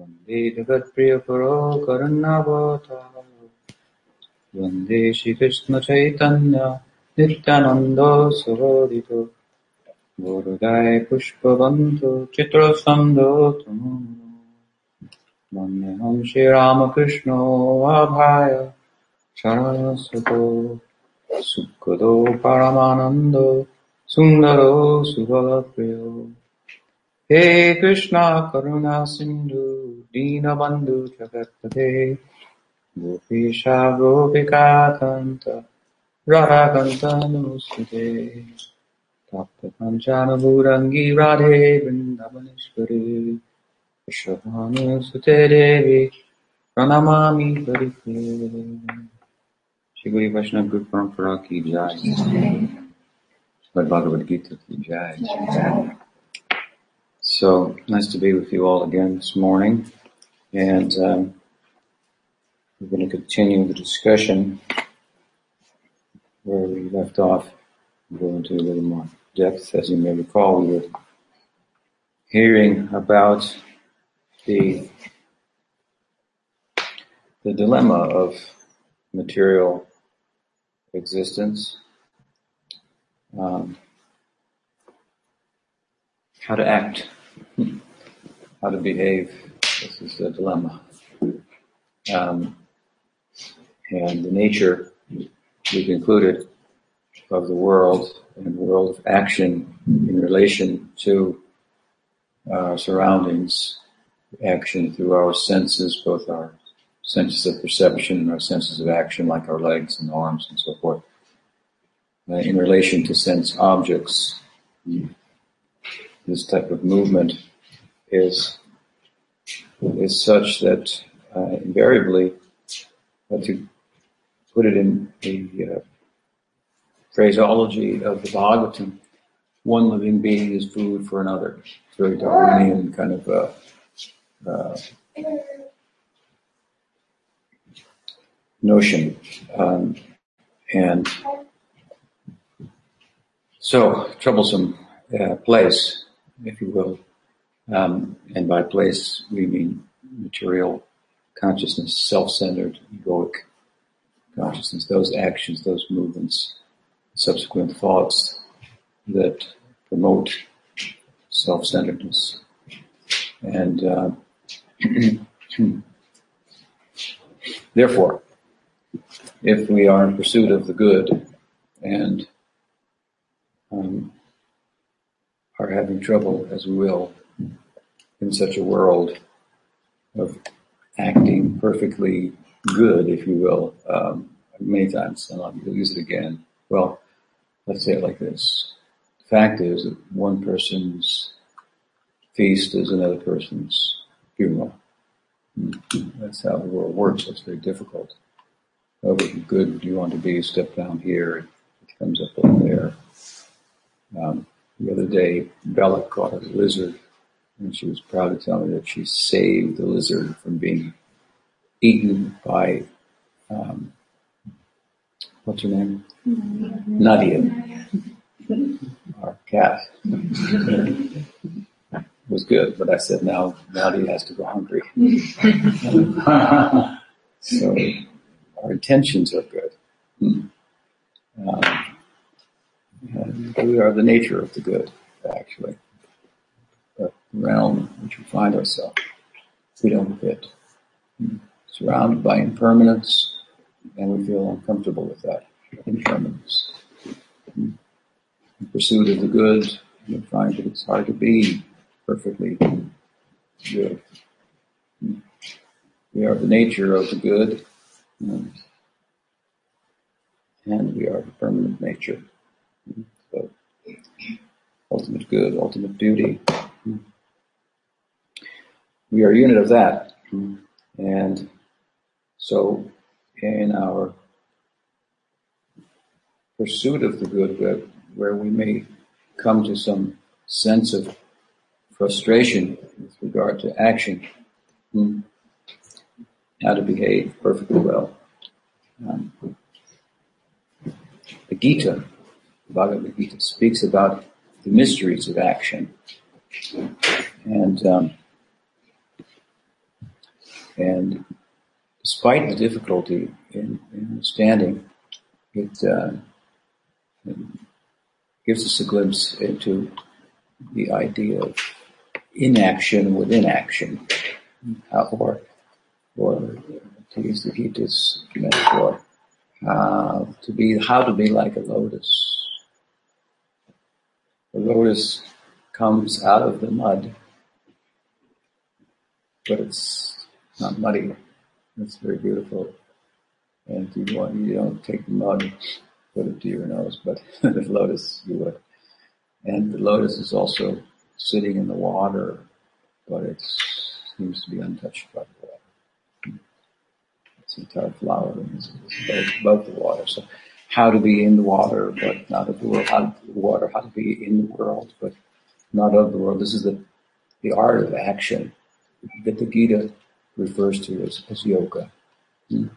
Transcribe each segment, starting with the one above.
वंदे जगत्प्रियकरो करुणावतारो वंदे श्रीकृष्णचैतन्य नित्यानन्द सुहृदितो गुरुदाय पुष्पवन्तो चित्रसन्दोतु वन्देऽहं श्रीरामकृष्णो अभाय शरणसुतो सुखदो परमानन्दो सुन्दरो सुभप्रियो Hey Krishna Karuna Sindhu Dinabandhu Jagatpate Gopisha Gopika Kanta Radhakanta Namaste Tapta Kanchana Bhurangi Radhe Vrindavaneshwari Vrishabhanu Sute Devi Pranamami Parikhe Shri Guru Vaishnava Guru Parampara Ki Jai Bhagavad Jai so nice to be with you all again this morning, and um, we're going to continue the discussion where we left off. Go into a little more depth, as you may recall, we were hearing about the the dilemma of material existence, um, how to act, how to behave. This is the dilemma. Um, and the nature, we concluded, of the world and world of action in relation to our surroundings, action through our senses, both our senses of perception and our senses of action, like our legs and arms and so forth, uh, in relation to sense objects. This type of movement is is such that uh, invariably, uh, to put it in the uh, phraseology of the Bhagavatam, one living being is food for another. It's very Darwinian kind of uh, uh, notion. Um, and so, troublesome uh, place, if you will. Um, and by place, we mean material consciousness, self-centered, egoic consciousness, those actions, those movements, subsequent thoughts that promote self-centeredness. And uh, therefore, if we are in pursuit of the good and um, are having trouble, as we will, in such a world of acting perfectly good, if you will, um, many times, and I'll use it again. Well, let's say it like this. The fact is that one person's feast is another person's funeral. That's how the world works. It's very difficult. However good you want to be, step down here, it comes up over there. Um, the other day, Bella caught a lizard, and she was proud to tell me that she saved the lizard from being eaten by, um, what's her name? Nadia, our cat. it was good, but I said now Nadia has to go hungry. so our intentions are good. Um, and we are the nature of the good, actually. The realm in which we find ourselves, we don't fit. Surrounded by impermanence, and we feel uncomfortable with that impermanence. In pursuit of the good, we find that it's hard to be perfectly good. We are the nature of the good, and, we are the permanent nature. Ultimate good, ultimate beauty. We are a unit of that. And so in our pursuit of the good, where, where we may come to some sense of frustration with regard to action, hmm, how to behave perfectly well. Um, the Gita, Bhagavad Gita, speaks about the mysteries of action. And um, and despite the difficulty in, in understanding, it, uh, it, gives us a glimpse into the idea of inaction within action, or or to use the Gita's metaphor, uh, to be how to be like a lotus. The lotus comes out of the mud, but it's not muddy. It's very beautiful. And you want you don't take the mud, put it to your nose, but the lotus you would. And the lotus is also sitting in the water, but it seems to be untouched by the water. Its entire flower is, above the water. So how to be in the water, but not of the world. How to, the water, how to be in the world, but not of the world. This is the the art of action that the Gita refers to as, as yoga. Mm.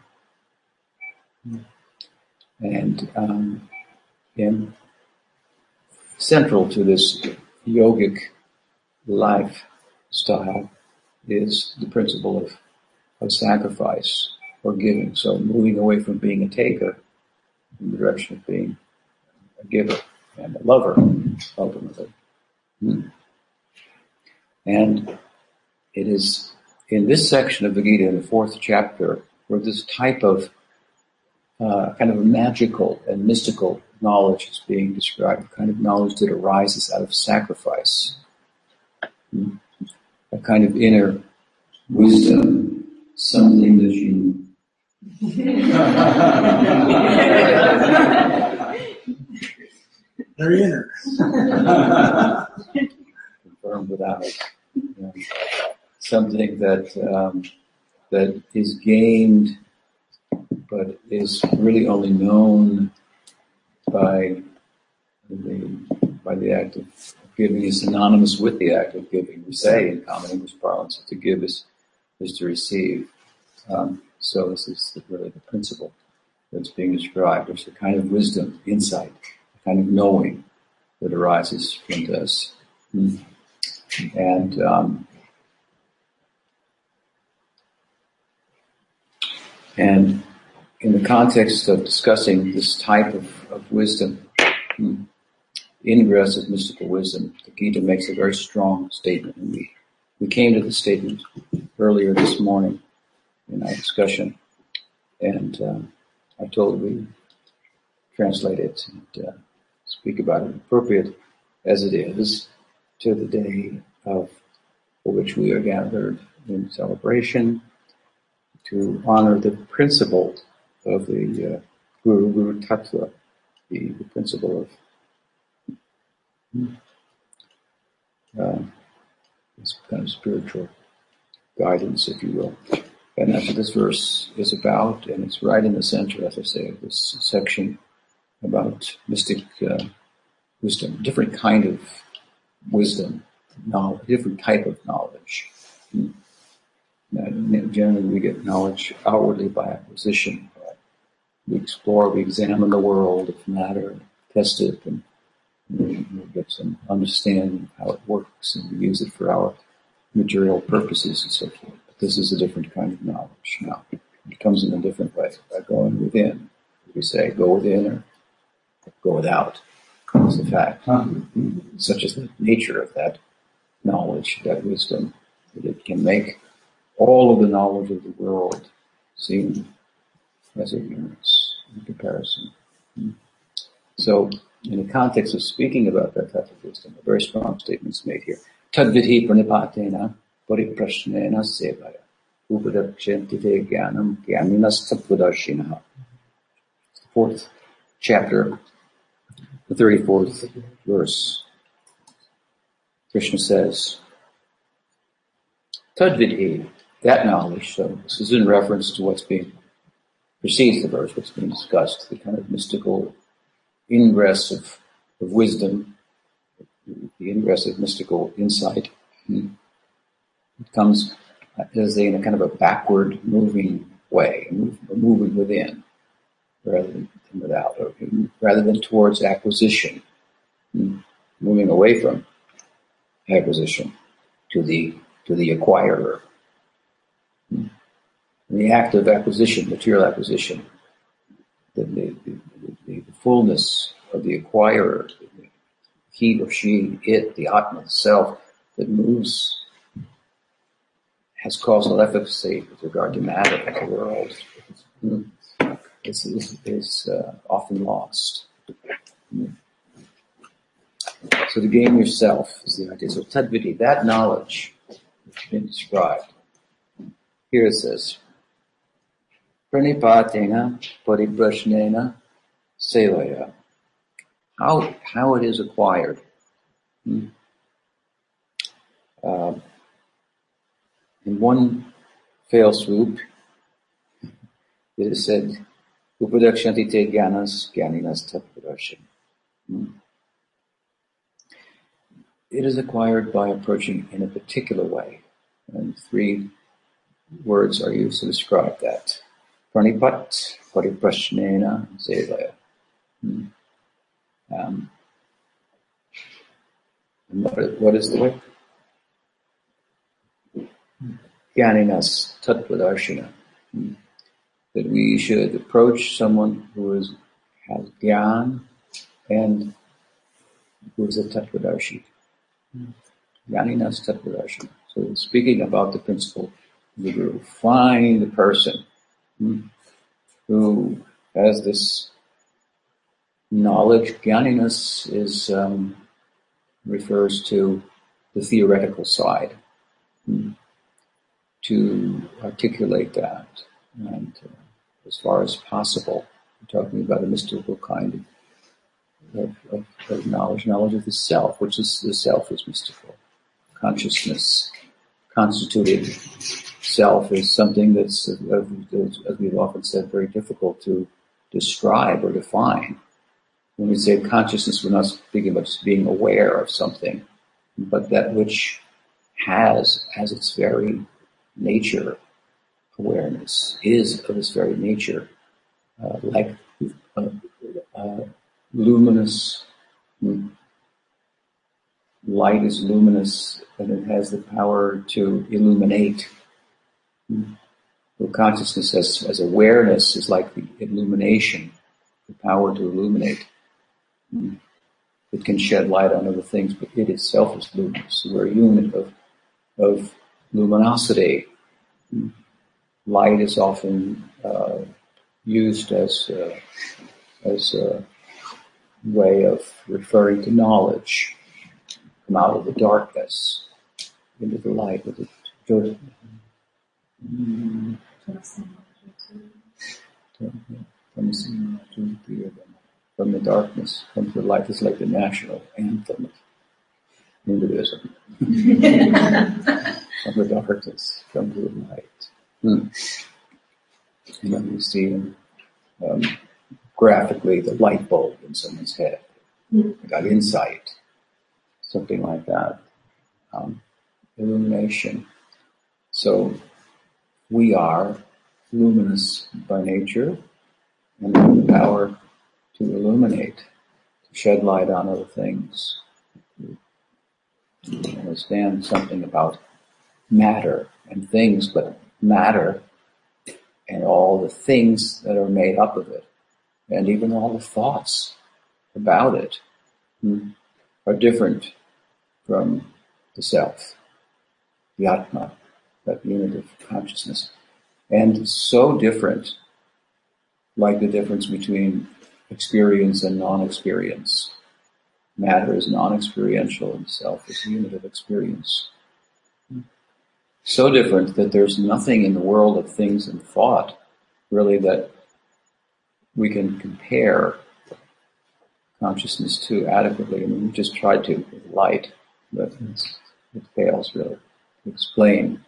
And um, central to this yogic lifestyle is the principle of, of sacrifice or giving. So moving away from being a taker in the direction of being a giver and a lover, ultimately. Mm. And it is in this section of the Gita, in the fourth chapter, where this type of uh, kind of magical and mystical knowledge is being described, a kind of knowledge that arises out of sacrifice, hmm. a kind of inner wisdom, something that you Very inner. Confirmed without something that um, that is gained, but is really only known by the by the act of giving is synonymous with the act of giving. We say in common English parlance to give is is to receive. Um, so this is really the principle that's being described. There's a kind of wisdom, insight, a kind of knowing that arises from this. And um, And in the context of discussing this type of, of wisdom, ingress of mystical wisdom, the Gita makes a very strong statement. And we, we came to the statement earlier this morning in our discussion. And um, I told we translate it and uh, speak about it appropriate as it is to the day of for which we are gathered in celebration to honor the principle of the uh, Guru Guru Tattva, the, the principle of uh, this kind of spiritual guidance, if you will. And that's what this verse is about, and it's right in the center, as I say, of this section about mystic uh, wisdom, different kind of wisdom, knowledge, different type of knowledge. Hmm generally we get knowledge outwardly by acquisition. We explore, we examine the world of matter, test it, and we get some understanding of how it works, and we use it for our material purposes and so forth. This is a different kind of knowledge now. It comes in a different way by going within. We say go within or go without. It's a fact. Such is the nature of that knowledge, that wisdom, that it can make all of the knowledge of the world seem as ignorance in comparison. So, in the context of speaking about that type of wisdom, a very strong statement is made here. Tadvidhi pranipatena pariprashnena sevaya upadekshyanti te jnanam jnaninas Fourth chapter, the 34th verse. Krishna says, that knowledge, so this is in reference to what's being precedes the verse, what's being discussed, the kind of mystical ingress of, of wisdom, the ingress of mystical insight. Hmm. It comes as they in a kind of a backward moving way, moving within rather than without, or rather than towards acquisition, hmm. moving away from acquisition to the to the acquirer. Hmm. the act of acquisition, material acquisition, the, the, the, the fullness of the acquirer, he or she, it, the Atma, the self that moves has causal efficacy with regard to matter, the world, is, is, is uh, often lost. So to gain yourself is the idea. So tadvidhi, that knowledge has been described. Here it says, pranipatena pariprashnena sevaya. How, how it is acquired. Hmm. Uh, in one fell swoop, it is said, Upadakshantite te jnanas jnaninas tatpadarshan. Hmm. It is acquired by approaching in a particular way. And three words are used to describe that. Pranipat, pariprashnena, sevaya. Hmm. Um, what is the way? Jnaninas tattvadarshana. Hmm. That we should approach someone who is, has gyan and who is a tattvadarshi. Hmm. Jnaninas tattvadarshana. So speaking about the principle of the Guru, find the person hmm, who has this knowledge. Jnaninas is, um, refers to the theoretical side to articulate that. And uh, as far as possible, we're talking about a mystical kind of, of, of, knowledge, knowledge of the self, which is the self is mystical. Consciousness, constituted self is something that's, as we've often said, very difficult to describe or define. When we say consciousness, we're not speaking about just being aware of something, but that which has as its very nature awareness is of its very nature, uh, like uh, uh, luminous. Light is luminous and it has the power to illuminate. So consciousness as, as awareness is like the illumination, the power to illuminate. It can shed light on other things, but it itself is luminous. we're a unit of, of luminosity. Light is often uh, used as uh, as a way of referring to knowledge. Come out of the darkness into the light with it. From the darkness comes the light. It's like the national anthem Hinduism. from the darkness comes the light. Hmm. And then we see um, graphically the light bulb in someone's head. Mm. got insight, something like that. Um, illumination. So we are luminous by nature and have the power to illuminate, to shed light on other things, understand something about matter and things, but matter and all the things that are made up of it, and even all the thoughts about it hmm, are different from the self, the Atma, that unit of consciousness. And so different, like the difference between experience and non-experience. Matter is non-experiential and self is a unit of experience. So different that there's nothing in the world of things and thought really that we can compare consciousness to adequately. I mean, we just tried to with light, but it fails really to explain.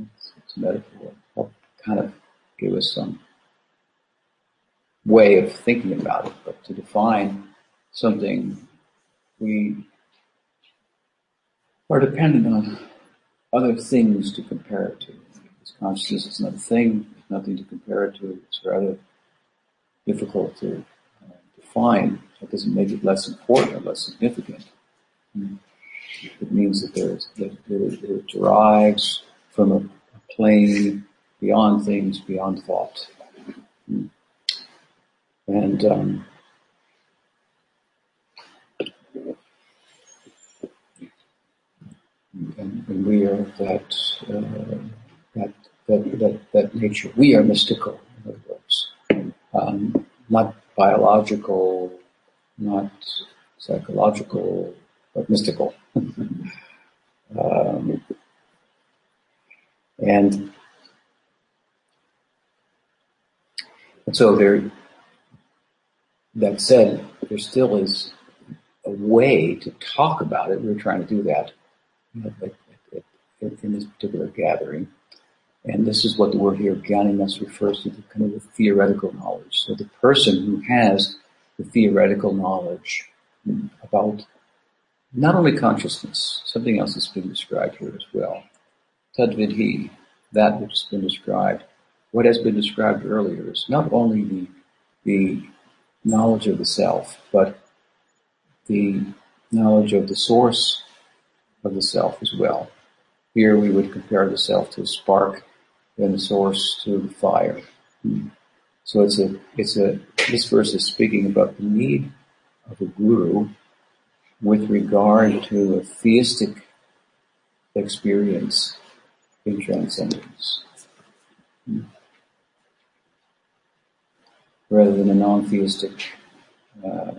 It's a metaphor. Help kind of give us some way of thinking about it, but to define something we are dependent on other things to compare it to. Consciousness is not a thing, there's nothing to compare it to. It's rather difficult to uh, define. That doesn't make it less important or less significant. It means that, there's, that it, derives from a, a plane beyond things, beyond thought. And um, and, and, we are that, uh, that, that, that, that nature. We are mystical, in other words. Um, not biological, not psychological, but mystical. um, and, and so there, that said, there still is a way to talk about it. We're trying to do that in this particular gathering. And this is what the word here, Gyaninas, refers to, the kind of the theoretical knowledge. So the person who has the theoretical knowledge about not only consciousness, something else has been described here as well. Tadvidhi, that which has been described. What has been described earlier is not only the, the knowledge of the self, but the knowledge of the source of the self as well. Here we would compare the self to a spark and the source to the fire. So it's a, it's a, this verse is speaking about the need of a guru with regard to a theistic experience in transcendence. Rather than a non-theistic uh,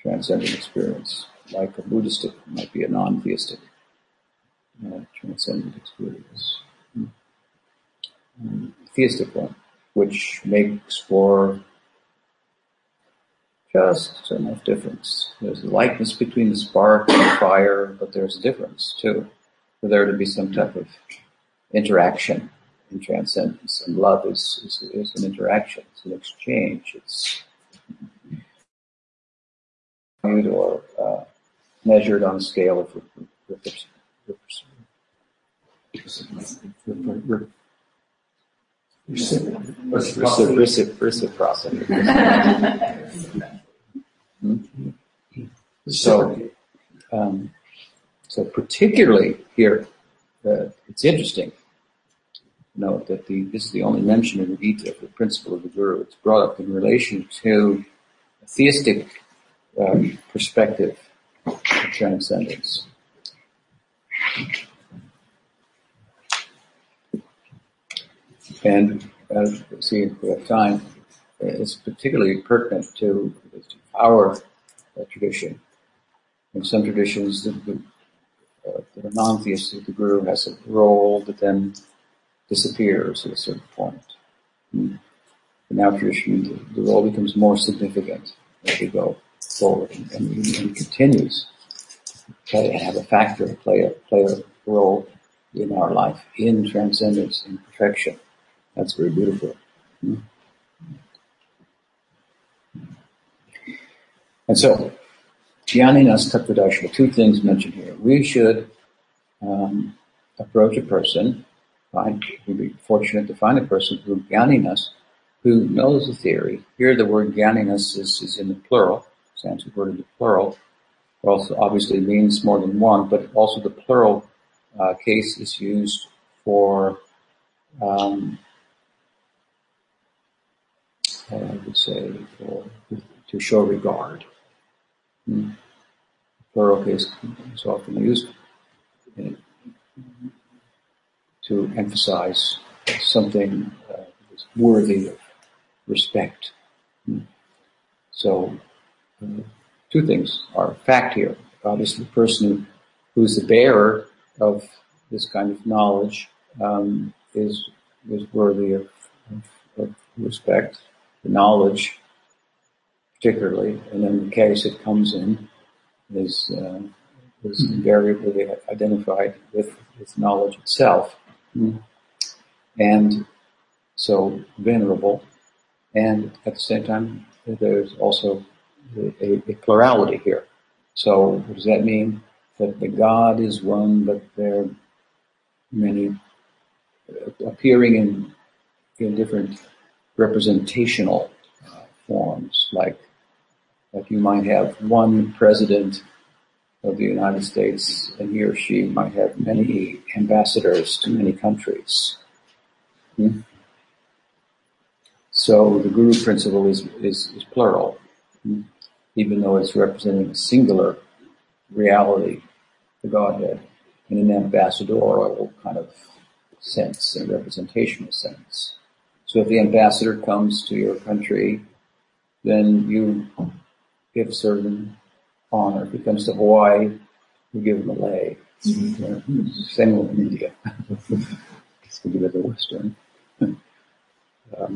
transcendent experience, like a Buddhistic might be a non-theistic uh, transcendent experience. Um, theistic one, which makes for just enough difference. There's a likeness between the spark and the fire, but there's a difference too. For there to be some type of interaction in transcendence. And love is, is, is an interaction, it's an exchange, it's or uh, measured on a scale of reciprocity. So, um, so particularly here, uh, it's interesting note that the, this is the only mention in the Gita of the principle of the Guru. It's brought up in relation to a theistic um, perspective transcendence. And as we see we have time, it's particularly pertinent to our uh, tradition. In some traditions, the, the, uh, are non-theistic, the guru has a role that then disappears at a certain point. Hmm. In our tradition, the, the role becomes more significant as we go forward and, and, and continues play, have a factor, play a, play a role in our life, in transcendence, in perfection. That's very beautiful. Hmm. And so, Jnaninas Tattvadarshana, two things mentioned here. We should um, approach a person, find, we'd be fortunate to find a person who Jnaninas, who knows the theory. Here the word Jnaninas is, is in the plural, Sanskrit word in the plural, also obviously means more than one, but also the plural uh, case is used for um, I would say for to show regard. Hmm. Plural case is often used to emphasize something uh, worthy of respect. Hmm. So, uh, two things are fact here. Obviously, the person who's the bearer of this kind of knowledge um, is is worthy of, of, of respect. The knowledge particularly, and then the case it comes in is uh, is invariably identified with, with knowledge itself. Mm. and so venerable, and at the same time, there's also a, a, plurality here. So what does that mean? That the God is one, but there are many appearing in in different representational uh, forms, like like you might have one president of the United States, and he or she might have many ambassadors to many countries. Hmm? So the guru principle is, is, is plural? Even though it's representing a singular reality, the Godhead, in an ambassadorial kind of sense and representational sense. So if the ambassador comes to your country, then you give certain honor. If he comes to Hawaii, you give him a lei. Mm-hmm. Same with India. Just give it a Western. um, uh,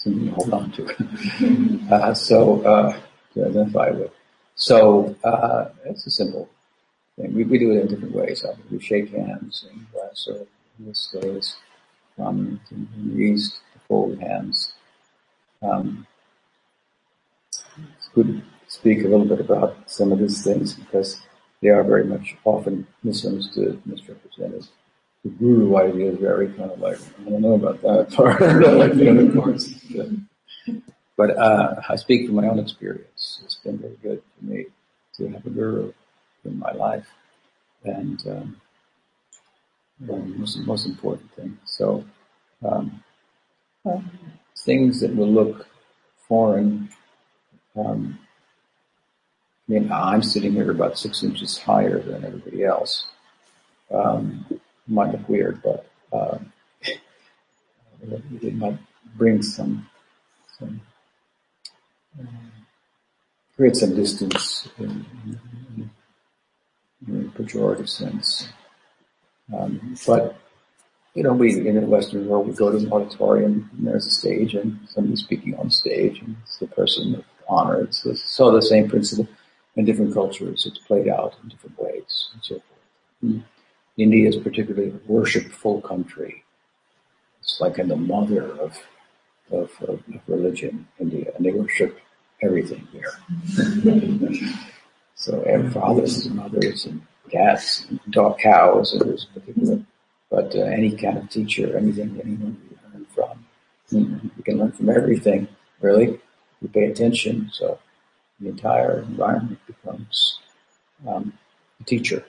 something to hold on to. uh, so, uh, to identify with. So, uh, it's a simple thing. We, we do it in different ways. We shake hands in so in this way is prominent in, the East, to fold hands. Um, it's good to speak a little bit about some of these things because they are very much often misunderstood, misrepresented the guru idea is very kind of like, I don't know about that part, like the other parts. But uh, I speak from my own experience. It's been very good for me to have a guru in my life. And um, the most, most important thing. So um, things that will look foreign. Um, I mean, I'm sitting here about six inches higher than everybody else. Um, might look weird, but uh, it might bring some, some uh, create some distance in, in, in a pejorative sense. Um, but you know, we in the Western world we go to an auditorium and there's a stage and somebody's speaking on stage and it's the person of honor. It's the, so the same principle in different cultures. It's played out in different ways and so forth. Mm. India is particularly a worshipful country. It's like in the mother of, of, of, religion, India, and they worship everything here. so and fathers and mothers and cats and dog cows and there's particular, but uh, any kind of teacher, anything anyone can learn from. You can learn from everything, really. You pay attention, so the entire environment becomes um, a teacher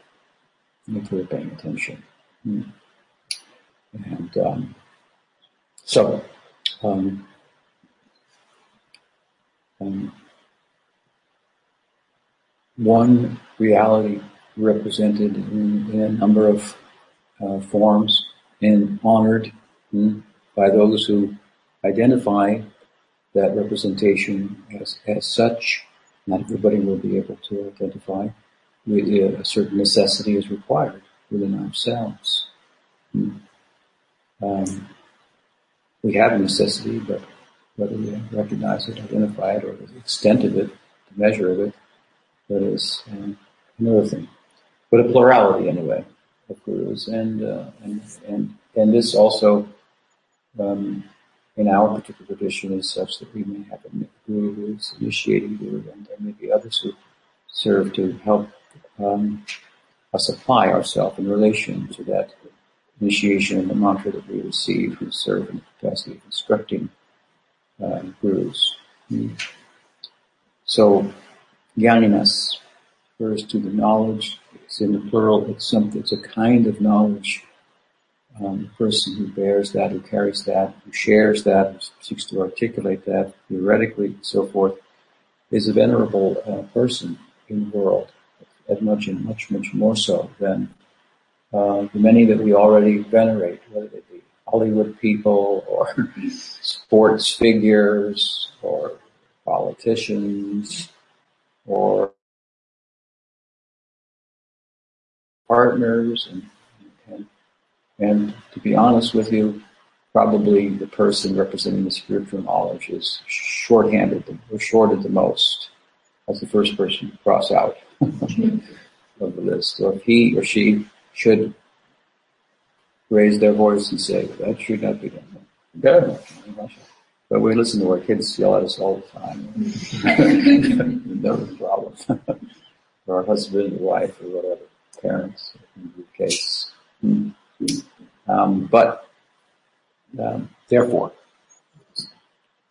if we're paying attention. Hmm. And um, so, um, um, one reality represented in, in a number of uh, forms and honored hmm, by those who identify that representation as, as such. Not everybody will be able to identify we, a certain necessity is required within ourselves. Hmm. Um, we have a necessity, but whether we recognize it, identify it, or the extent of it, the measure of it, that is um, another thing. But a plurality, anyway, of gurus, and uh, and and and this also, um, in our particular tradition, is such that we may have a guru who is initiating guru, and there may be others who serve to help um, supply ourselves in relation to that initiation and the mantra that we receive who serve in the capacity of instructing uh, gurus. Mm. So, jnaninas refers to the knowledge. It's in the plural. It's something. It's a kind of knowledge. Um, the person who bears that, who carries that, who shares that, who seeks to articulate that theoretically, so forth, is a venerable uh, person in the world as much and much, much more so than uh, the many that we already venerate, whether they be Hollywood people or sports figures or politicians or partners and, and, and to be honest with you, probably the person representing the spiritual knowledge is shorthanded or shorted the most as the first person to cross out. Of the list, or if he or she should raise their voice and say, that should not be done. Good. But we listen to our kids yell at us all the time. A problem. or our husband wife or whatever, parents in the case. Um, but um, therefore,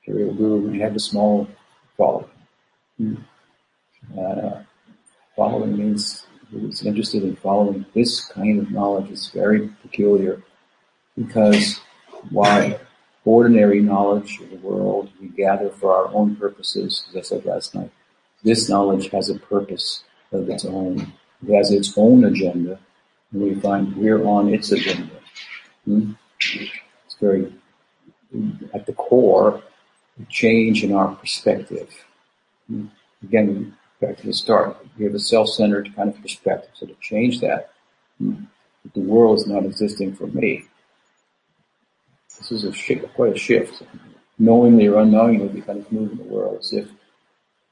Guru had a small following. Uh, following means who's interested in following this kind of knowledge is very peculiar because why ordinary knowledge of the world we gather for our own purposes, as I said last night. This knowledge has a purpose of its own. It has its own agenda, and we find we're on its agenda. Hmm? It's very, at the core, a change in our perspective. Hmm? Again, back to the start, we have a self-centered kind of perspective. So to change that, hmm, the world is not existing for me. This is a shift, quite a shift. Knowingly or unknowingly, we kind of move in the world as if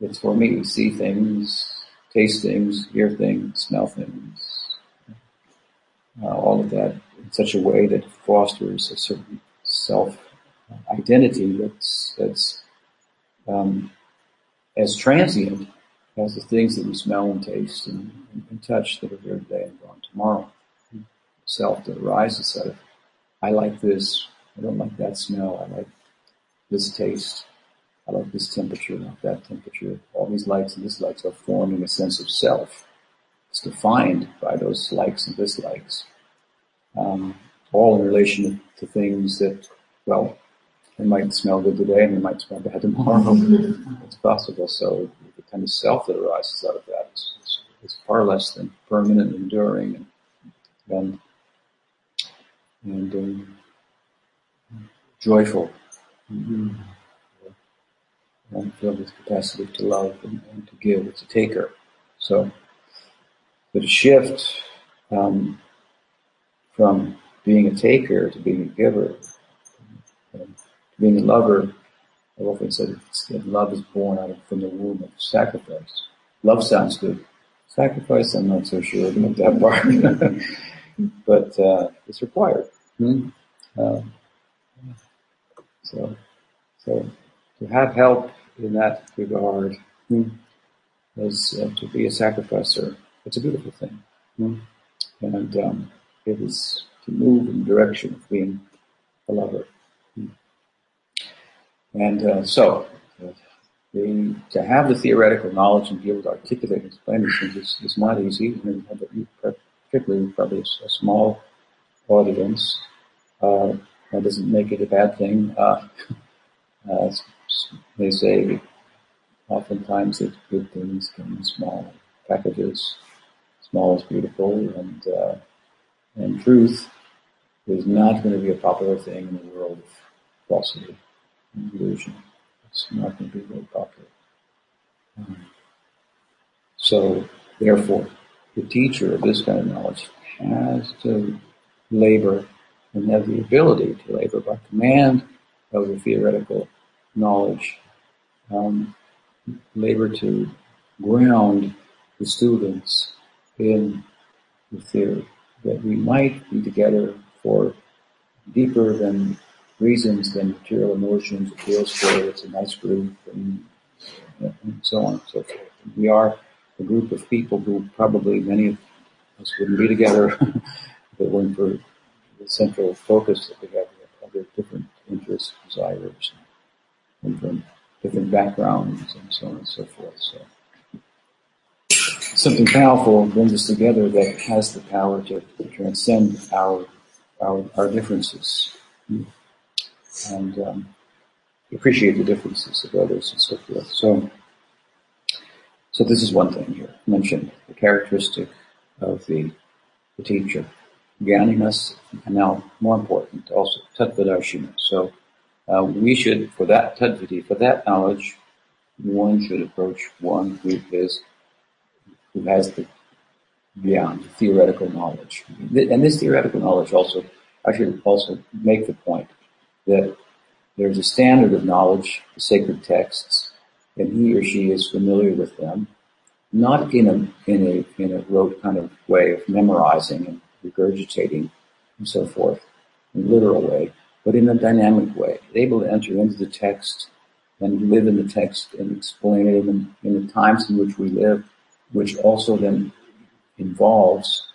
it's for me. We See things, taste things, hear things, smell things, uh, all of that in such a way that fosters a certain self identity that's that's um, as transient as the things that we smell and taste and, and, touch that are here today and gone tomorrow. Self that arises out of I like this, I don't like that smell, I like this taste, I like this temperature, like that temperature. All these likes and dislikes are forming a sense of self. It's defined by those likes and dislikes. Um, all in relation to things that, well, they might smell good today and they might smell bad tomorrow. it's possible. So kind of self that arises out of that is, is, is far less than permanent, enduring, and and, and um, joyful. Mm-hmm. And filled with capacity to love and, and, to give. It's a taker. So, the shift um, from being a taker to being a giver, to being a lover, I've often said that love is born out of from the womb of sacrifice. Love sounds good. Sacrifice, I'm not so sure about that part, but uh, it's required. Hmm? Uh, so, so to have help in that regard hmm, is uh, to be a sacrificer. It's a beautiful thing, hmm? and um, it is to move in the direction of being a lover. And uh, so, uh, the, to have the theoretical knowledge and be able to articulate and explain these things is, is not easy, particularly probably a, a small audience. Uh, that doesn't make it a bad thing. Uh, uh, they say oftentimes that good things come in small packages. Small is beautiful, and uh, and truth is not going to be a popular thing in the world of falsity illusion. It's not going to be very popular. Um, so, therefore, the teacher of this kind of knowledge has to labor and have the ability to labor by command of the theoretical knowledge, um, labor to ground the students in the theory that we might be together for deeper than reasons than material emotions, good, it's a nice group, and, and so on and so forth. We are a group of people who probably many of us wouldn't be together if it weren't for the central focus that we have. We other different interests, desires, and from different backgrounds, and so on and so forth. So something powerful brings us together that has the power to, transcend our, our, our differences and um, appreciate the differences of others and so forth. So, so this is one thing here mentioned, the characteristic of the, the teacher, us, and now more important, also tattvadarshina. So uh, we should, for that tadvidhi, for that knowledge, one should approach one who is who has the beyond theoretical knowledge. And this theoretical knowledge also, I should also make the point that there's a standard of knowledge, the sacred texts, and he or she is familiar with them. not in a, in a, in a rote kind of way of memorizing and regurgitating and so forth, in a literal way, but in a dynamic way, able to enter into the text and live in the text and explain it in the, in the times in which we live, which also then involves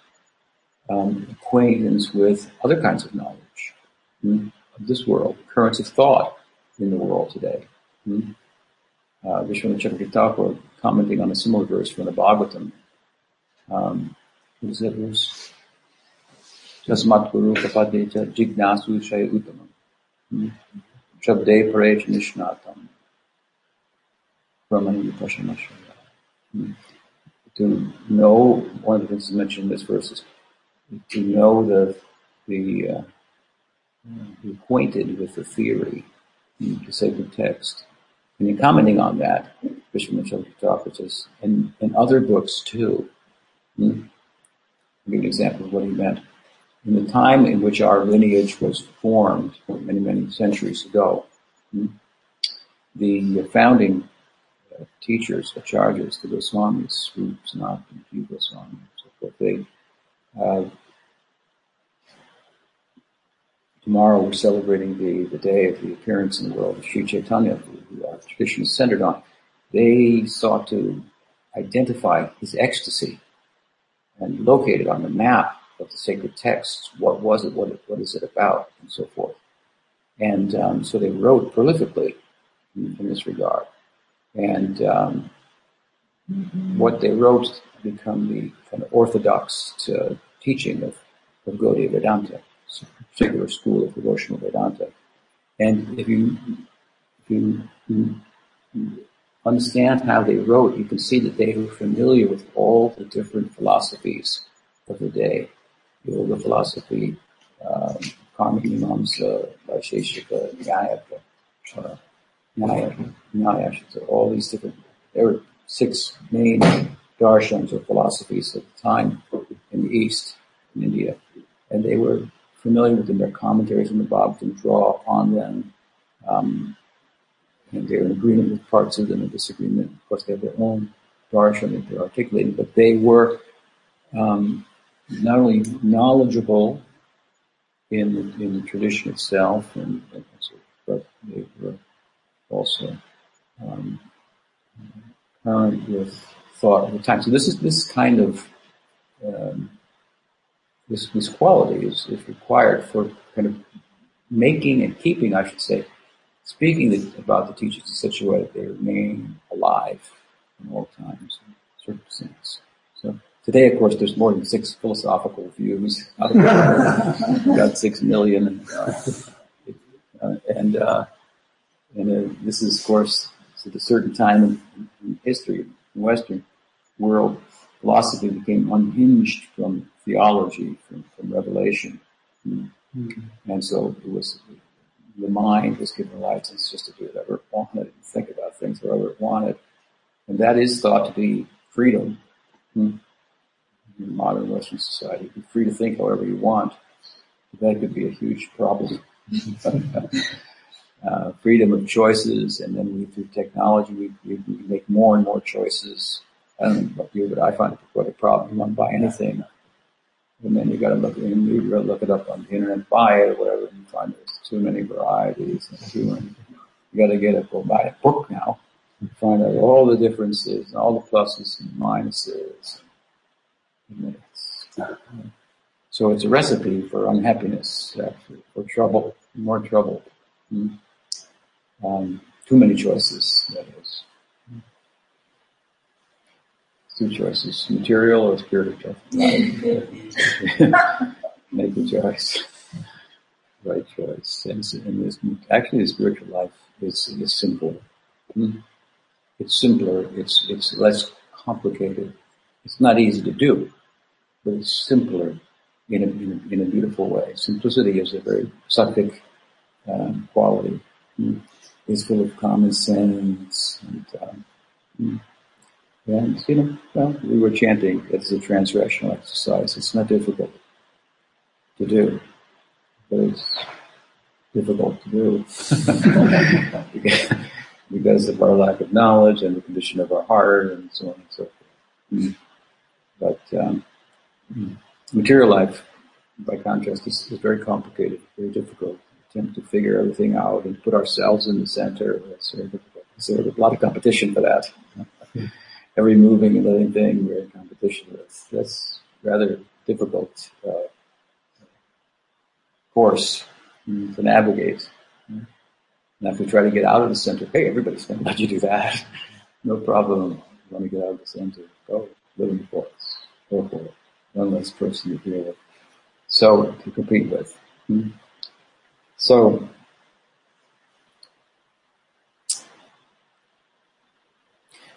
um, acquaintance with other kinds of knowledge hmm, of this world, currents of thought in the world today. Hmm? Uh, Vishwanath Chakravarti commenting on a similar verse from the Bhagavatam. Um, what is that verse? Tasmat Guru Kapadecha Jignasu Shaya Uttamam. Hmm? Shabde Parej Nishnatam. Brahmani Vipashanashaya. Hmm? To know, one of the things mentioned in this verse is to know the, the, uh, be acquainted with the theory, the sacred text. And in commenting on that, Mitchell says, and, and other books too. Hmm? I'll give an example of what he meant. In the time in which our lineage was formed, many, many centuries ago, hmm, the founding uh, teachers, acharyas, the Goswamis, Swarup, not Jiva Goswami, so they uh, tomorrow we're celebrating the, the day of the appearance in the world of Sri Chaitanya, who our tradition is centered on. They sought to identify his ecstasy and locate it on the map of the sacred texts. What was it? What, what is it about? And so forth. And um, so they wrote prolifically in, in this regard. And um, what they wrote become the kind of orthodox uh, teaching of, of Gaudiya Vedanta particular school of devotional Vedanta. And if you, if you, understand how they wrote, you can see that they were familiar with all the different philosophies of the day. Yoga philosophy, um, Karmic Mimamsa, Vaisheshika, Nyaya, uh, Nyaya, Nyaya, all these different, there were six main darshans or philosophies at the time in the East, in India. And they were familiar with them. Their commentaries on the Bhagavatam draw upon them. Um, and they're in agreement with parts of them and disagreement. Of course, they have their own darshan that they're articulating, but they were um, not only knowledgeable in the, in the tradition itself, and, and but they were also um, current with thought at the time. So this is this kind of um, this, this quality is, is required for kind of making and keeping, I should say, speaking about the teachings in such a way that they remain alive in all times and circumstances. So today, of course, there's more than six philosophical views got six million, uh, uh, and uh, and uh, this is, of course, at a certain time in, in history, in Western world, philosophy became unhinged from theology, from, from revelation. Mm-hmm. And so it was, the mind was given a license just to do whatever it wanted and think about things however it wanted. And that is thought to be freedom hmm. in modern Western society. You're free to think however you want. That could be a huge problem. uh, freedom of choices, and then we, through technology, we, we, we, make more and more choices. I don't know about you, but I find it quite a problem. You want to buy anything, and then you got to look in, you got to look it up on the internet, buy it or whatever, and find there's too many varieties and too many. You got to get it, go buy a book now, and find out all the differences, and all the pluses and minuses. And so it's a recipe for unhappiness, uh, for, trouble, more trouble. Mm. Um, too many choices, that is. Two choices, material or spiritual. Make a choice. Right choice. And, and this, actually the spiritual life is, is simple. Hmm? It's simpler. It's, it's less complicated. It's not easy to do, but it's simpler in a, in a, in a beautiful way. Simplicity is a very sattvic um, quality. Mm. It's full of common sense and um, mm. And, you know, well, we were chanting it's a transrational exercise. It's not difficult to do, but it's difficult to do because of our lack of knowledge and the condition of our heart and so on and so forth. But um, material life, by contrast, is, is, very complicated, very difficult. Attempt to figure everything out and put ourselves in the center. It's very difficult. There's a lot of competition for that. Every moving and living thing, we're in competition with. That's rather difficult uh, course to navigate. And if we try to get out of the center, hey, everybody's going to let you do that. no problem. You want to get out of the center? Go live in the forest. Go for it. One less person to deal with. So to compete with. So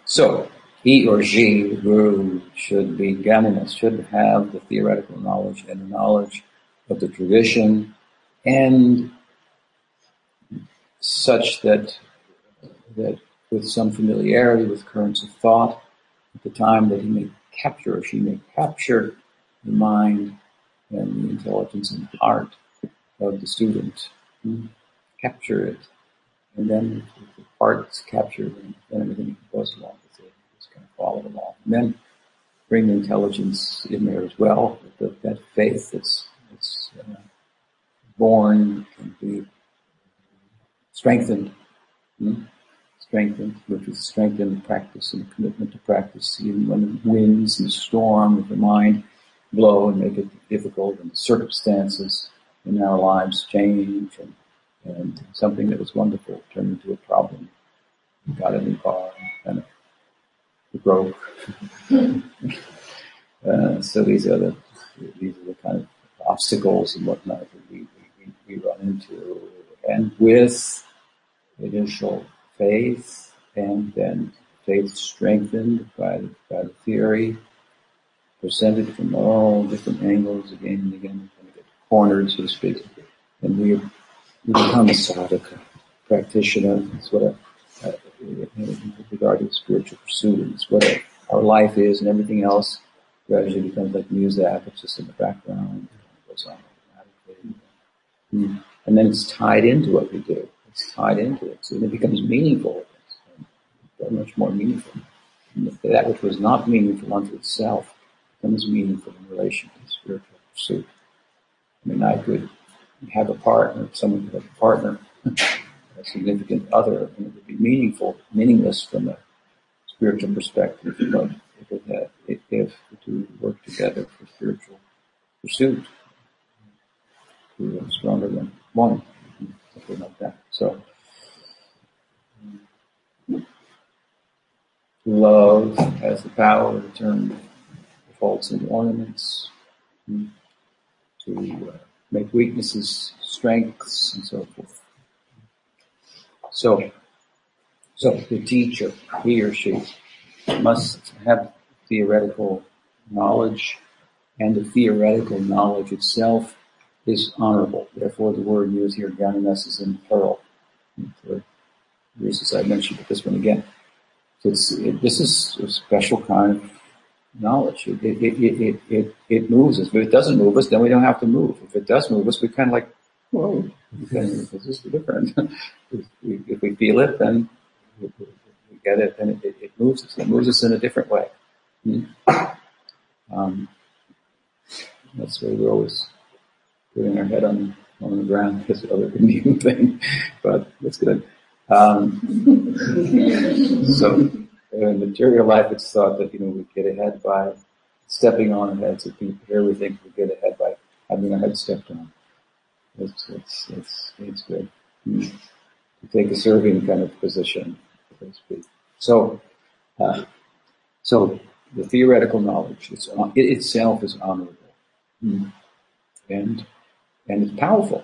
so he or she who should be Jnaninas should have the theoretical knowledge and the knowledge of the tradition and such that that with some familiarity with currents of thought at the time that he may capture or she may capture the mind and the intelligence and heart of the student. Capture it. And then the heart's captured, then everything goes along it. Just of follow along. And then bring the intelligence in there as well. That, that faith that's, that's uh, born can be strengthened. Hmm? Strengthened, which is strengthened practice and commitment to practice, even when the winds and the storm of the mind blow and make it difficult and the circumstances in our lives change and, and something that was wonderful turned into a problem. Got a new car and it broke. uh, so these are the these are the kind of obstacles and whatnot that we, we, we run into. And with initial faith and then faith strengthened by, by the theory, presented from all different angles again and again, get cornered, so to speak. And we, become a sadhaka practitioner. It's what a, in regard to spiritual pursuit, it's what our life is and everything else gradually becomes like music, it's just in the background, it goes on automatically. Hmm. And then it's tied into what we do. It's tied into it. So it becomes meaningful. It's much more meaningful. And that which was not meaningful unto itself becomes meaningful in relation to spiritual pursuit. I mean, I could have a partner, someone could have a partner, a significant other, and it would be meaningful, meaningless from a spiritual perspective, but if it had, if, if the two work together for spiritual pursuit, we are stronger than one, something like that. So, love has the power to turn faults into ornaments, to uh, make weaknesses strengths, and so forth. So, so the teacher, he or she, must have theoretical knowledge, and the theoretical knowledge itself is honorable. Therefore, the word used here, Jnaninas, is in plural. For reasons I mentioned, but this one again. It's, it, this is a special kind of knowledge. It, it, it, it, it, moves us. If it doesn't move us, then we don't have to move. If it does move us, we kind of like, whoa, this is different. if, we, feel it, then we, get it, and it, it, moves us. It moves us in a different way. Hmm? Um, that's why we're always putting our head on, on the ground because the other Indian thing, but that's good. Um, so in material life, it's thought that, you know, we get ahead by stepping on our heads. If we, here we think we get ahead by having our head stepped on. It's, it's, it's, it's good. To take a serving kind of position, so to speak. So, uh, so the theoretical knowledge is, it itself is honorable. Mm. And and it's powerful.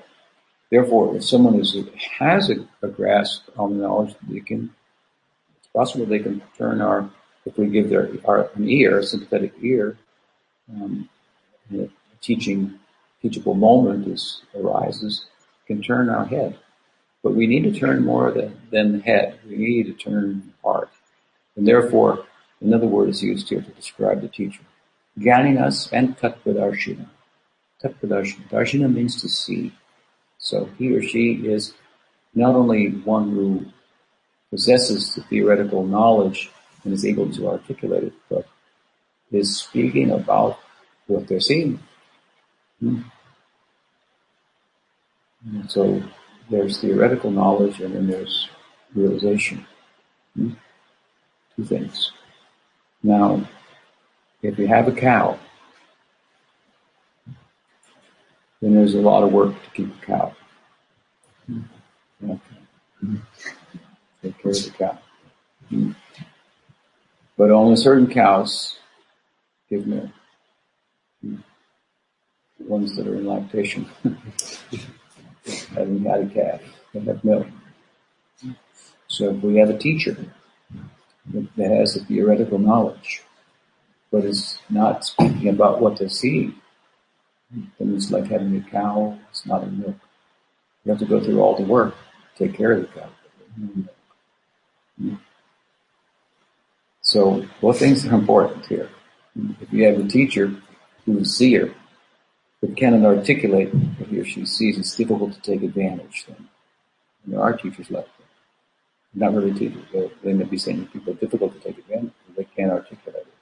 Therefore, if someone is, has a, a grasp on the knowledge, they can, it's possible they can turn our, if we give their our, an ear, a sympathetic ear, um, teaching, teachable moment is, arises, can turn our head. But we need to turn more than, than the head. We need to turn the heart. And therefore, another word is used here to describe the teacher. Jnaninas and Tatvadarshina. Tatvadarshana. Darshana means to see. So he or she is not only one who possesses the theoretical knowledge and is able to articulate it, but is speaking about what they're seeing. Hmm. So there's theoretical knowledge and then there's realization. Hmm. Two things. Now, if you have a cow, then there's a lot of work to keep a cow. Okay. Take care of the cow. But only certain cows give milk. The ones that are in lactation, having had a calf, they have milk. So if we have a teacher that has a theoretical knowledge, but is not speaking about what they're seeing, then it's like having a cow, it's not a milk. You have to go through all the work, take care of the cow. So both things are important here. If you have a teacher who is seer, but cannot articulate what he or she sees, it's difficult to take advantage then. And there are teachers that. Not really teachers, but they may be saying people are difficult to take advantage of, they can't articulate it.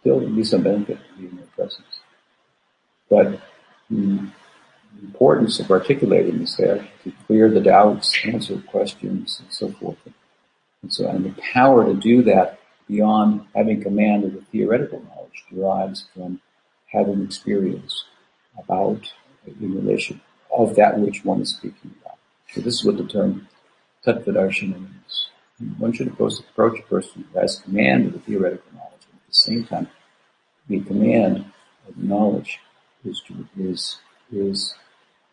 Still, there be some benefit in their presence. But the importance of articulating is there to clear the doubts, answer questions, and so forth. And so, and the power to do that beyond having command of the theoretical knowledge derives from having experience about in relation of that which one is speaking about. So this is what the term tattvadarshana means. One should approach a person who has command of the theoretical knowledge, and at the same time, the command of knowledge is, is, is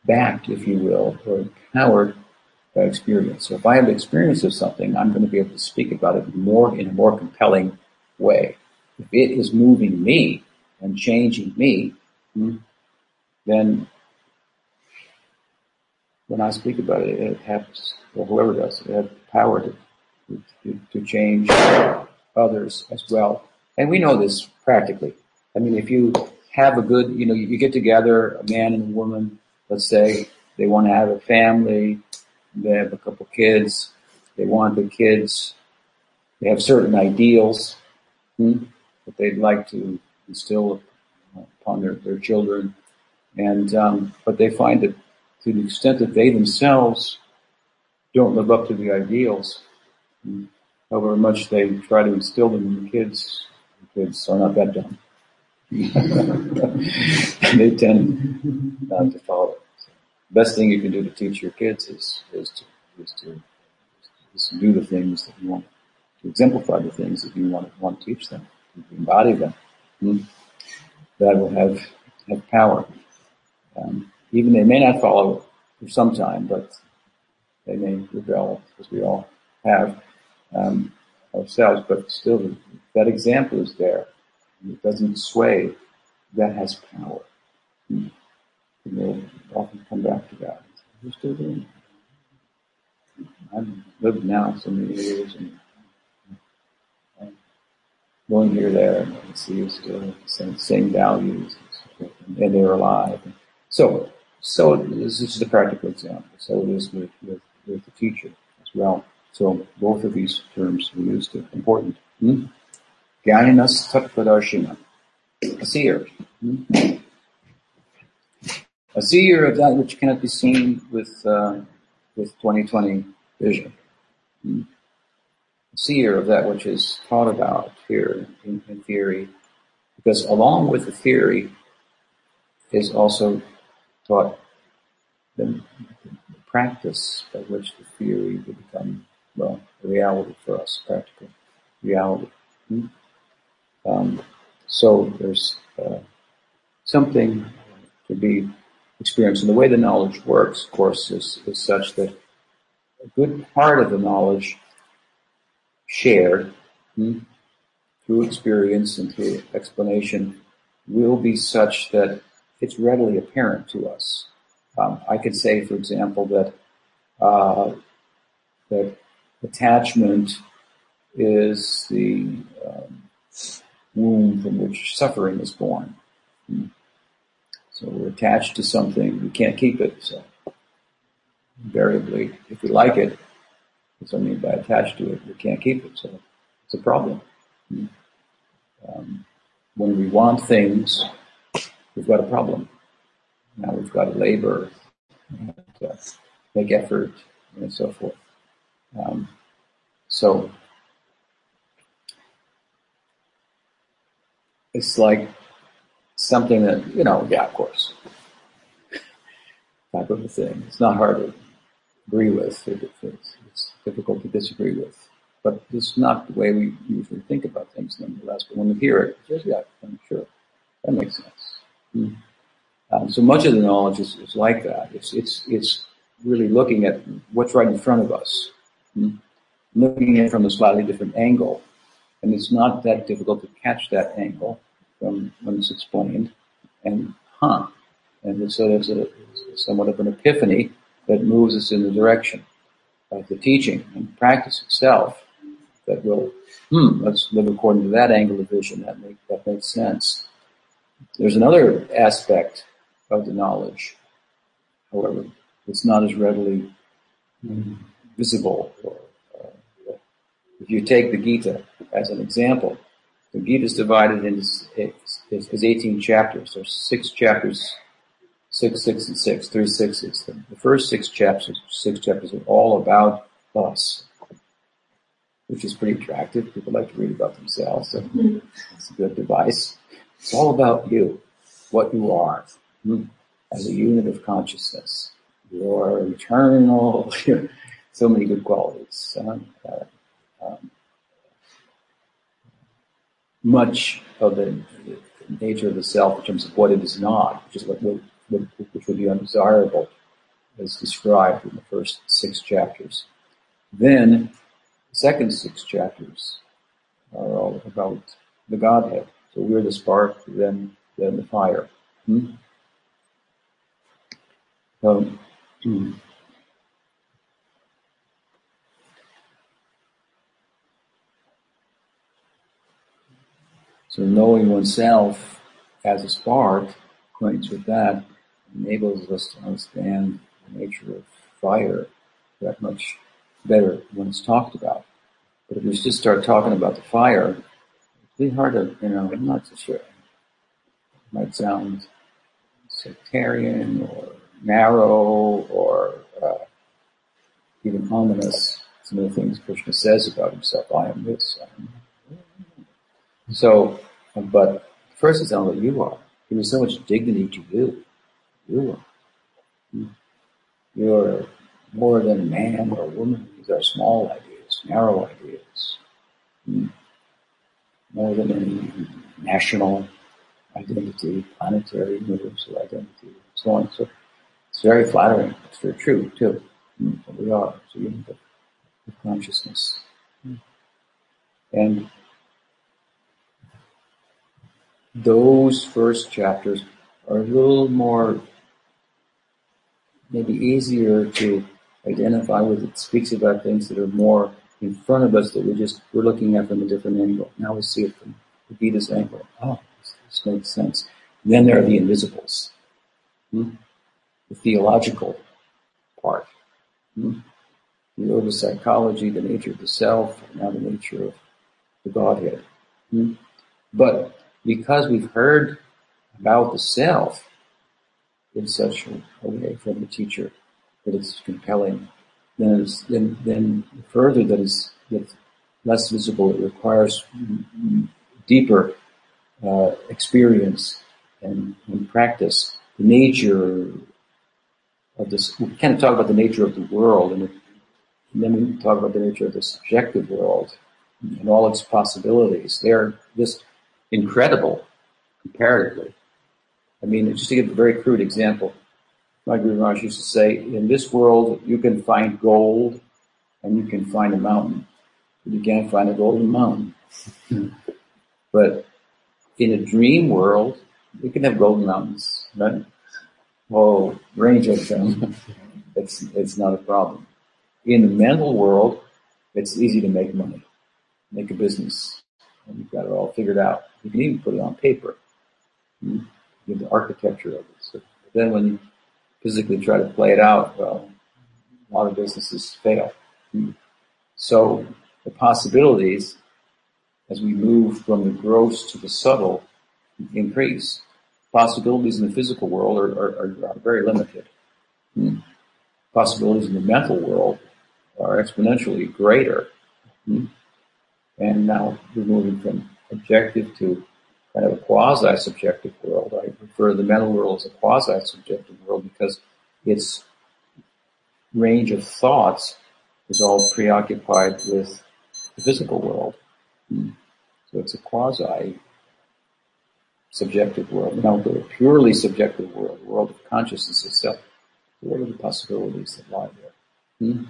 backed, if you will, or empowered by experience. So if I have experience of something, I'm going to be able to speak about it more in a more compelling way. If it is moving me and changing me, hmm, then when I speak about it, it has, or whoever does, it has power to, to, to change others as well. And we know this practically. I mean, if you have a good, you know, you get together, a man and a woman, let's say, they want to have a family, they have a couple kids, they want the kids, they have certain ideals hmm, that they'd like to instill upon their, their children. And, um, but they find that to the extent that they themselves don't live up to the ideals, however much they try to instill them in the kids, the kids are not that dumb. they tend not to follow. The best thing you can do to teach your kids is, is to, is to, is to do the things that you want, to exemplify the things that you want, want to teach them, to embody them. Hmm? That will have, have power. Um, even they may not follow for some time, but they may rebel, as we all have um, ourselves, but still that example is there it doesn't sway, that has power. And we'll often come back to that. We're still doing. I've lived now so many years and I'm going here, there, and see you still the same, same values, and they're alive. So, so this is the practical example. So it is with, with, with the teacher as well. So both of these terms we used are important. Hmm? Jnana's Tattvadarshina. A seer. A seer of that which cannot be seen with, uh, with 2020 vision. A seer of that which is taught about here in, in theory. Because along with the theory is also taught the, the practice by which the theory will become, well, reality for us, practical reality. Hmm? Um, so there's uh, something to be experienced. And the way the knowledge works, of course, is, is such that a good part of the knowledge shared hmm, through experience and through explanation will be such that it's readily apparent to us. Um, I could say, for example, that uh, that attachment is the um, womb from which suffering is born. Hmm. So we're attached to something, we can't keep it, so invariably, if we like it, because I mean by attached to it, we can't keep it, so it's a problem. Hmm. Um, when we want things, we've got a problem. Now we've got to labor, uh, make effort, and so forth. Um, so it's like something that you know, yeah, of course, type of a thing. It's not hard to agree with. It's, it's difficult to disagree with. But it's not the way we usually think about things nonetheless. But when we hear it, yeah, I'm sure. That makes sense. Mm. Um, so much of the knowledge is, is, like that. It's, it's, it's really looking at what's right in front of us. Mm. Looking at it from a slightly different angle. And it's not that difficult to catch that angle from when it's explained. And, huh. And so there's a, somewhat of an epiphany that moves us in the direction of the teaching and practice itself that will, hmm, let's live according to that angle of vision. That, make, that makes sense. There's another aspect of the knowledge, however, it's not as readily visible. Or, uh, if you take the Gita as an example, the Gita is divided into is 18 chapters. There's six chapters, six, six, and six, three sixes. The first six chapters, six chapters are all about us, which is pretty attractive. People like to read about themselves, so it's a good device. It's all about you, what you are, hmm, as a unit of consciousness. You're eternal, so many good qualities. Uh, um, much of the, the, nature of the self in terms of what it is not, which is what, what, what which would be undesirable, is described in the first six chapters. Then, the second six chapters are all about the Godhead. So we're the spark, then, then the fire. Hmm? Um, hmm. So knowing oneself as a spark, acquaintance with that, enables us to understand the nature of fire that much better when it's talked about. But if we just start talking about the fire, it's hard to, you know, I'm not so sure. It might sound sectarian or narrow or uh, even ominous. Some of the things Krishna says about himself, I am this. I am so, but first it's not what you are. There is so much dignity to you. You are. You're more than a man or a woman. These are small ideas, narrow ideas. More than any national identity, planetary, universal identity, so on. So it's very flattering. It's very true too. Hmm. We are. So unit of, of consciousness. Hmm. And those first chapters are a little more maybe easier to identify with. It speaks about things that are more in front of us that we just we're looking at from a different angle. Now we see it from the Gita's angle. Oh, this, this makes sense. And then there are the invisibles, hmm? the theological part, hmm? the psychology, the nature of the self, now the nature of the Godhead. Hmm? But because we've heard about the self in such a way from the teacher that it's compelling, then, it's, then, then further that is less visible. It requires deeper uh, experience and, and, practice. The nature of this, we of talk about the nature of the world, and, and then we talk about the nature of the subjective world and all its possibilities. They're just incredible comparatively. I mean, just to give a very crude example, my Guru Maharaj used to say, in this world, you can find gold and you can find a mountain, but you can't find a golden mountain. Hmm. but in a dream world, you can have golden mountains, right? Whole range of them. it's, it's not a problem. In the mental world, it's easy to make money, make a business, and you've got it all figured out. You can even put it on paper. Hmm? You have the architecture of it. So then when you physically try to play it out, well, a lot of businesses fail. So the possibilities as we move from the gross to the subtle increase. Possibilities in the physical world are, are, are very limited. Possibilities in the mental world are exponentially greater. And now we're moving from objective to kind of a quasi-subjective world. I refer to the mental world as a quasi-subjective world because its range of thoughts is all preoccupied with the physical world. So it's a quasi subjective world. Now the purely subjective world, the world of consciousness itself. What are the possibilities that lie there? Hmm?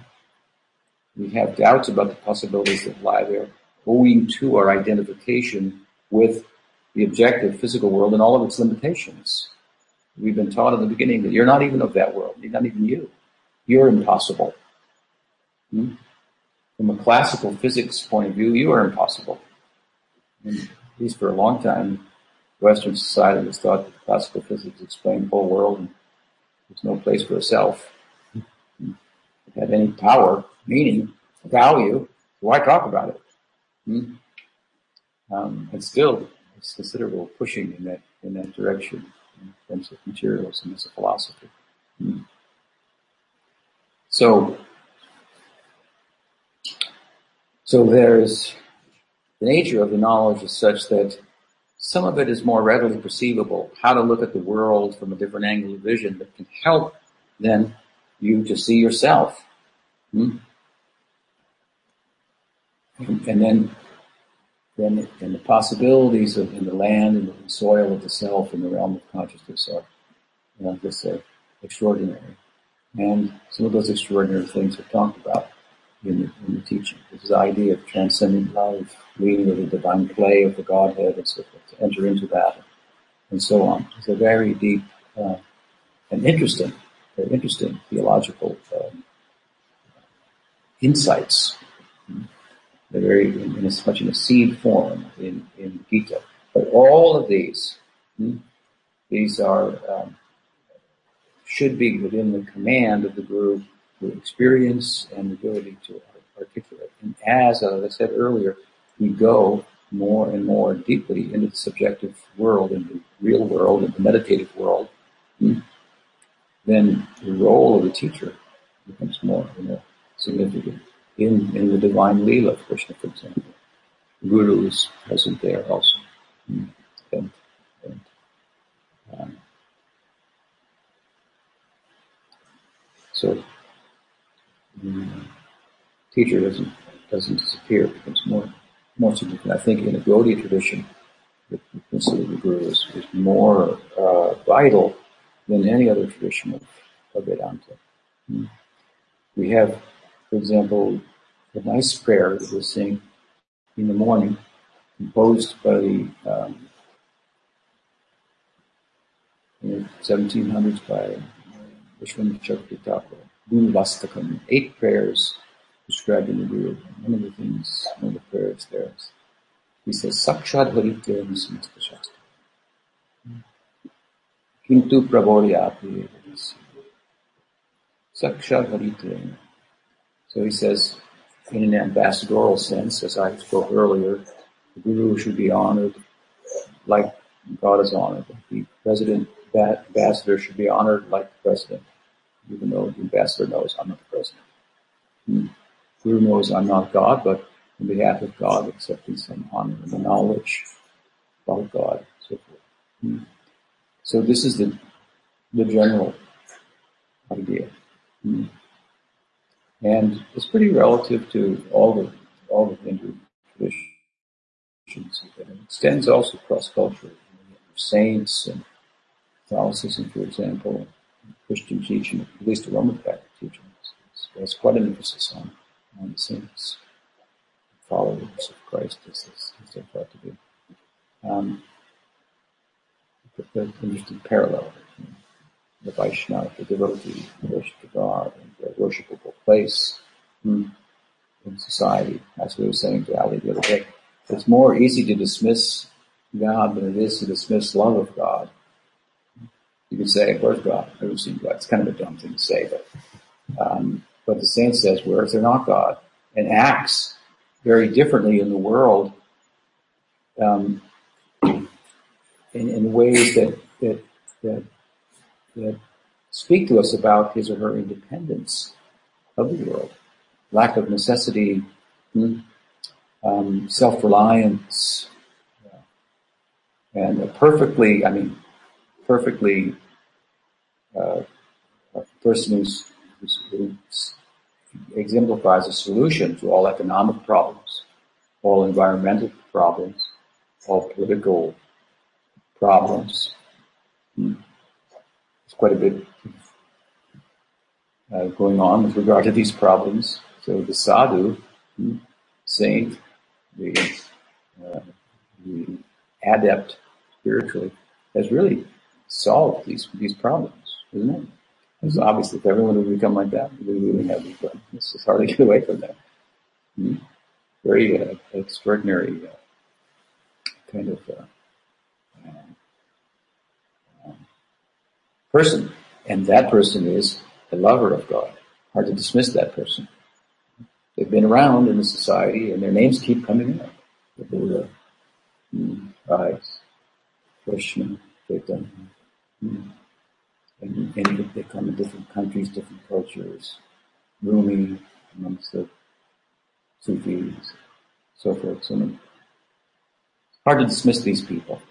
We have doubts about the possibilities that lie there owing to our identification with the objective physical world and all of its limitations. We've been taught in the beginning that you're not even of that world. You're not even you. You're impossible. Hmm? From a classical physics point of view, you are impossible. And at least for a long time, Western society has thought that classical physics explained the whole world and there's no place for a self. If it had any power, meaning, value, why talk about it? Hmm? Um, and still, there's considerable pushing in that in that direction in terms of materialism as a philosophy. Hmm. So, so there's the nature of the knowledge is such that some of it is more readily perceivable, how to look at the world from a different angle of vision that can help then you to see yourself. Hmm? And, and then then and the possibilities of in the land and the soil of the self in the realm of consciousness are, you know, just uh, extraordinary. And some of those extraordinary things are talked about in the, in the teaching. This idea of transcendent love, leading to the divine play of the Godhead and so forth, to enter into that, and so on. It's a very deep uh, and interesting, very interesting theological um, insights. They're very in, in as much in a seed form in, in Gita. But all of these, hmm, these are um, should be within the command of the Guru with experience and ability to articulate. And as, as I said earlier, we go more and more deeply into the subjective world, into the real world, into the meditative world, hmm, then the role of the teacher becomes more and more significant in, in the divine Leela of Krishna, for example. Guru is present there also. Hmm, and, and, um, so the teacher doesn't doesn't disappear, it becomes more more significant. I think in the Gaudiya tradition, the principle of the Guru is, is more uh, vital than any other tradition of, of Vedanta. Hmm. We have, example, a nice prayer that we sing in the morning, composed by the um, in the 1700s by Vishwanath Chakravarti Thakur. Vastakam, eight prayers described in the Guru. One of the things, one of the prayers there is, he says, Sakshad Haritya Samasta Shastra. Kintu Prabodhyati Sakshad Haritya. So he says, in an ambassadorial sense, as I spoke earlier, the Guru should be honored like God is honored. The president, that ambassador should be honored like the president even though the ambassador knows I'm not the president. Hmm. Guru knows I'm not God, but on behalf of God, accepting some honor and the knowledge about God, so forth. So this is the the general idea. And it's pretty relative to all the all the Hindu traditions. It extends also cross culture. Saints and Catholicism, for example, Christian teaching, at least the Roman Catholic teaching, there's quite an emphasis on, on the saints, followers of Christ as, as they're thought to be. Um, the interesting parallel. The Vaishnava, the devotee, worship of God, and the worshipable place in society. As we were saying to Ali the other day, it's more easy to dismiss God than it is to dismiss love of God. You could say, where's God? Never seen God. It's kind of a dumb thing to say, but, um, but the saint says, where is there not God? And acts very differently in the world, um, in, in ways that, that, that, that speak to us about his or her independence of the world, lack of necessity, hmm, um, self-reliance, and a perfectly, I mean, perfectly uh, a person who's, who's, who exemplifies a solution to all economic problems, all environmental problems, all political problems. Hmm. Quite a bit uh, going on with regard to these problems. So the sadhu, hmm, saint, the, uh, the adept spiritually, has really solved these these problems, isn't it? Because obviously, if everyone would become like that, we wouldn't have these problems. It's just hard to get away from that. Hmm? Very uh, extraordinary uh, kind of uh, um, person, and that person is the lover of God. Hard to dismiss that person. They've been around in the society, and their names keep coming up. The Buddha, Christ, Krishna, Chaitanya. Mm. And, they come in different countries, different cultures. Rumi amongst the Sufis, so forth. So hard to dismiss these people.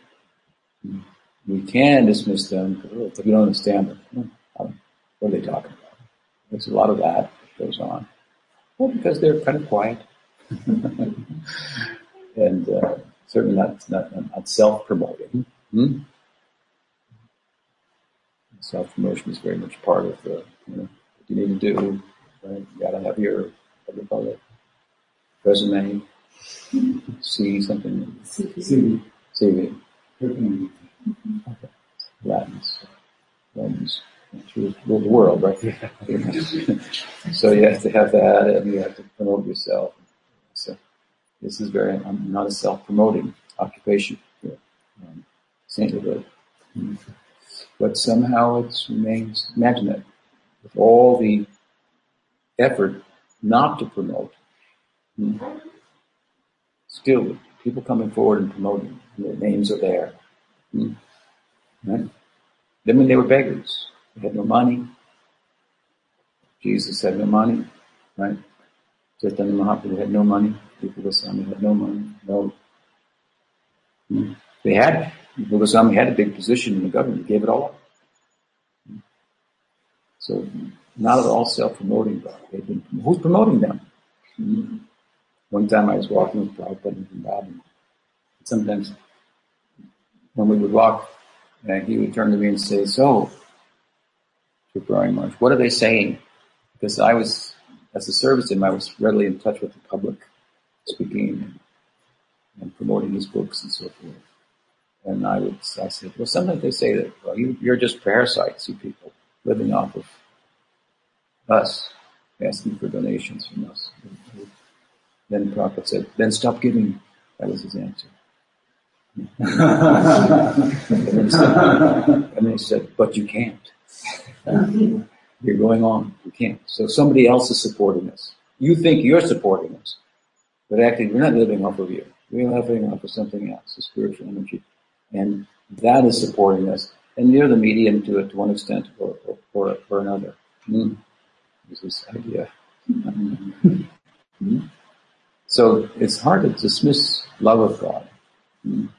We can dismiss them, but we don't understand them. What are they talking about? There's a lot of that that goes on. Well, because they're kind of quiet. and uh, certainly not, not, not self-promoting. Hmm? Self-promotion is very much part of the, you know, what you need to do. Right? You gotta have your, what do you call it, resume, see something. CV. CV. CV. Latins. Romans. Through the world, right? so you have to have that and you have to promote yourself. So this is very, I'm not a self-promoting occupation here. Um, sainthood. But somehow it remains, imagine that, with all the effort not to promote, hmm, still people coming forward and promoting, and their names are there. Hmm, right? Then when they were beggars, they had no money. Jesus had no money, right? Chaitanya Mahaprabhu had no money. Rupa Goswami had no money. No. Hmm. They had, Rupa Goswami had a big position in the government. He gave it all up. Hmm. So not at all self-promoting, been, who's promoting them? One time I was walking with Prabhupada in Zimbabwe. Sometimes when we would walk, and he would turn to me and say, so, Maharaj, what are they saying? Because I was, as a service I was readily in touch with the public, speaking and, and promoting his books and so forth. And I would, I said, well, sometimes they say that, well, you, you're just parasites, you people, living off of us, asking for donations from us. Then the Prophet said, then stop giving. That was his answer. and, then he said, but you can't. You're going on. You can't. So somebody else is supporting us. You think you're supporting us, but actually we're not living off of you. We're living off of something else, a spiritual energy. And that is supporting us. And you're the medium to it to one extent or, or, or, or another. Mm. This idea. mm. So it's hard to dismiss love of God. Mm.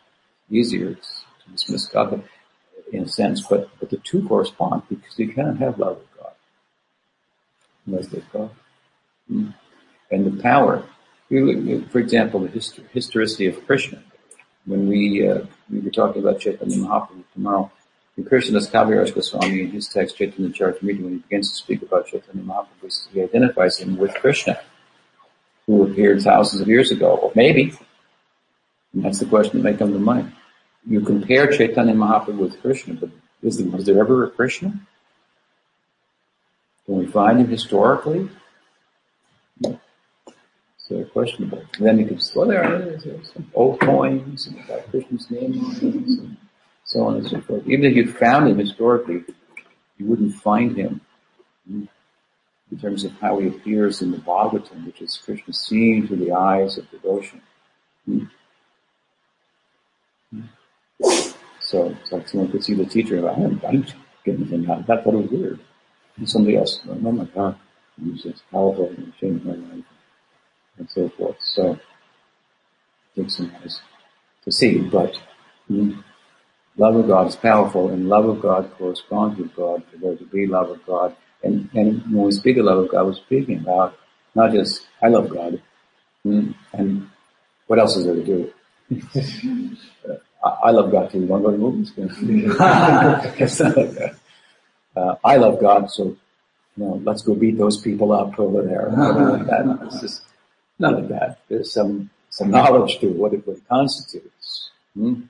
Easier to dismiss God in a sense, but, but the two correspond because you cannot have love of God unless there's God. Mm. And the power, for example, the histor- historicity of Krishna. When we, uh, we were talking about Chaitanya Mahaprabhu tomorrow, in Krishnadas Kaviraj Goswami in his text Chaitanya Charitamrita, when he begins to speak about Chaitanya Mahaprabhu, he identifies him with Krishna who appeared thousands of years ago. Or maybe, and that's the question that may come to mind. You compare Chaitanya Mahaprabhu with Krishna, but is there, was there ever a Krishna? Can we find him historically? So questionable. And then you could say, well, there are some old coins got Krishna's name on and so on and so forth. Even if you found him historically, you wouldn't find him in terms of how he appears in the Bhagavatam, which is Krishna seen through the eyes of devotion. Hmm. So it's like someone could see the teacher and go, I didn't, I didn't get anything out of that. Thought it was weird. And somebody else, oh my God, it was powerful and changed my life and so forth. So it takes some eyes to see, but mm, love of God is powerful and love of God corresponds with God for there to be love of God. And, and when we speak of love of God, we're speaking about not just, I love God, mm, and what else is there to do? I, love God too. You want to go to the movies? it's not like that. Uh, I love God, so you know, let's go beat those people up over there. like that. It's just none of that. There's some some knowledge to what it, what it constitutes. Hmm?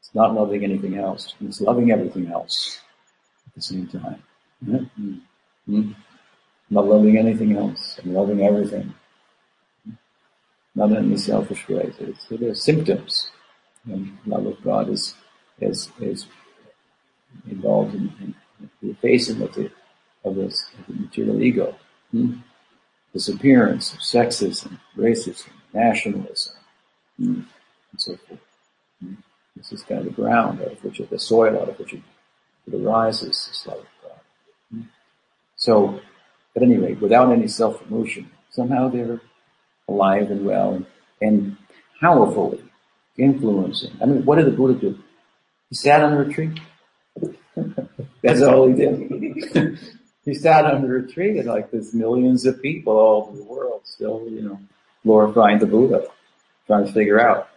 It's not loving anything else. It's loving everything else at the same time. Yeah? Hmm? Not loving anything else and loving everything. Not in any selfish ways. It's, it is symptoms. And love of God is is is involved in, in the effacing of the of, this, of the material ego. Hmm? Disappearance of sexism, racism, nationalism, hmm? and so forth. Hmm? This is kind of the ground out of which, the soil out of which it, it arises, this love of God. Hmm? So, at any rate, without any self-promotion, somehow they're alive and well and, and powerfully influencing. I mean, what did the Buddha do? He sat under a tree. That's all he did. he sat under a tree and like there's millions of people all over the world still, you know, glorifying the Buddha, trying to figure out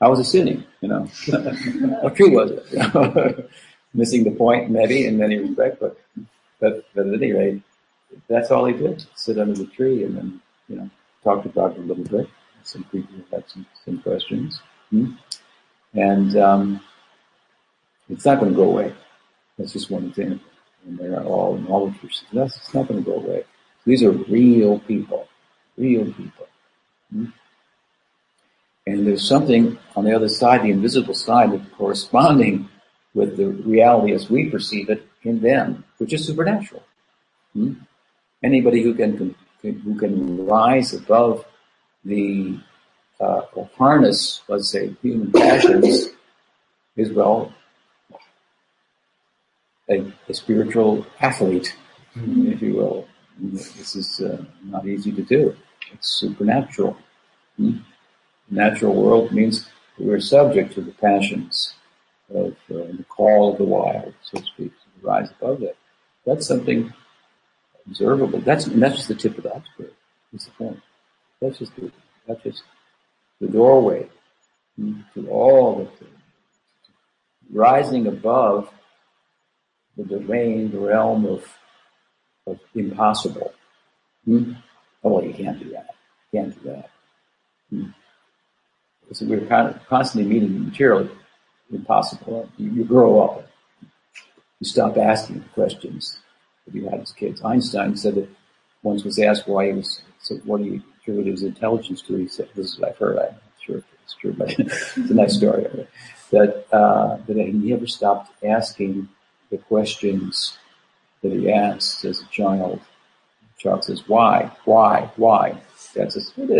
how was it sitting, you know? what tree was it? Missing the point maybe in many respects, but, but, but at any rate, that's all he did. Sit under the tree and then, you know, talk about it a little bit. Some people had some, some questions. Hmm? And, um, it's not going to go away. That's just one example. And they are all knowledge That's it's not going to go away. These are real people, real people. Hmm? And there's something on the other side, the invisible side, that's corresponding with the reality as we perceive it in them, which is supernatural. Hmm? Anybody who can, who can rise above the uh, harness, let's say, human passions, is well a, a spiritual athlete, mm-hmm. if you will. This is uh, not easy to do. It's supernatural. Hmm? Natural world means we're subject to the passions of uh, the call of the wild, so to speak, to rise above it. That's something observable. That's that's just the tip of the iceberg. That's the point. That's just the, that's just the doorway to all of it. Rising above the domain, the realm of, of impossible. Hmm? Oh, well, you can't do that. You can't do that. Hmm. So we're kind of constantly meeting the material impossible. You, you grow up. You stop asking questions that you had as kids. Einstein said that once was asked why he was, so what do you his intelligence? He said, this is what I've heard, I'm not sure if it's true, but it's a nice story. That, uh, that he never stopped asking the questions that he asked as a child. Child says, why, why, why? Dad says, here,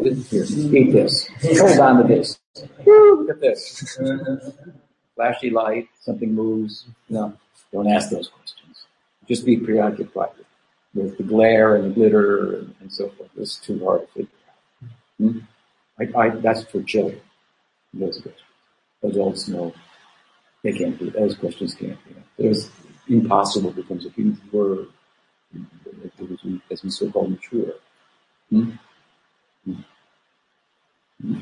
eat this. Hold on to this. Look at this. Flashy light, something moves. No, don't ask those questions. Just be preoccupied with the glare and the glitter and, and so forth. It's too hard to figure out. Hmm? I, I, that's for children. Those. Adults know they can't be, those questions can't be. There's impossible becomes a huge word as we so-called mature. Hmm? Hmm. Hmm.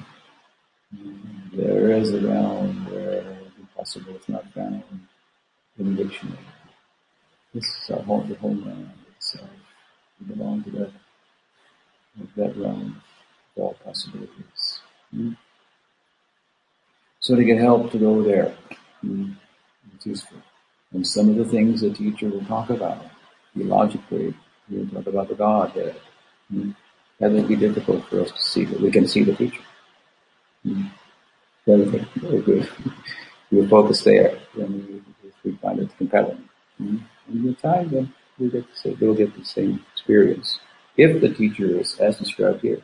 There is a realm where impossible is not found in the dictionary. This is our home, the itself. We belong to that, that realm of all possibilities. Hmm? So to get help to go there, it's useful. And some of the things the teacher will talk about, theologically, he'll talk about the Godhead. Mm. That may be difficult for us to see, but we can see the teacher. Mm. Very good. Very good. we'll focus there when we, we find it compelling. Mm. And time, then we'll get, the, we'll get the same experience. If the teacher is, as described here,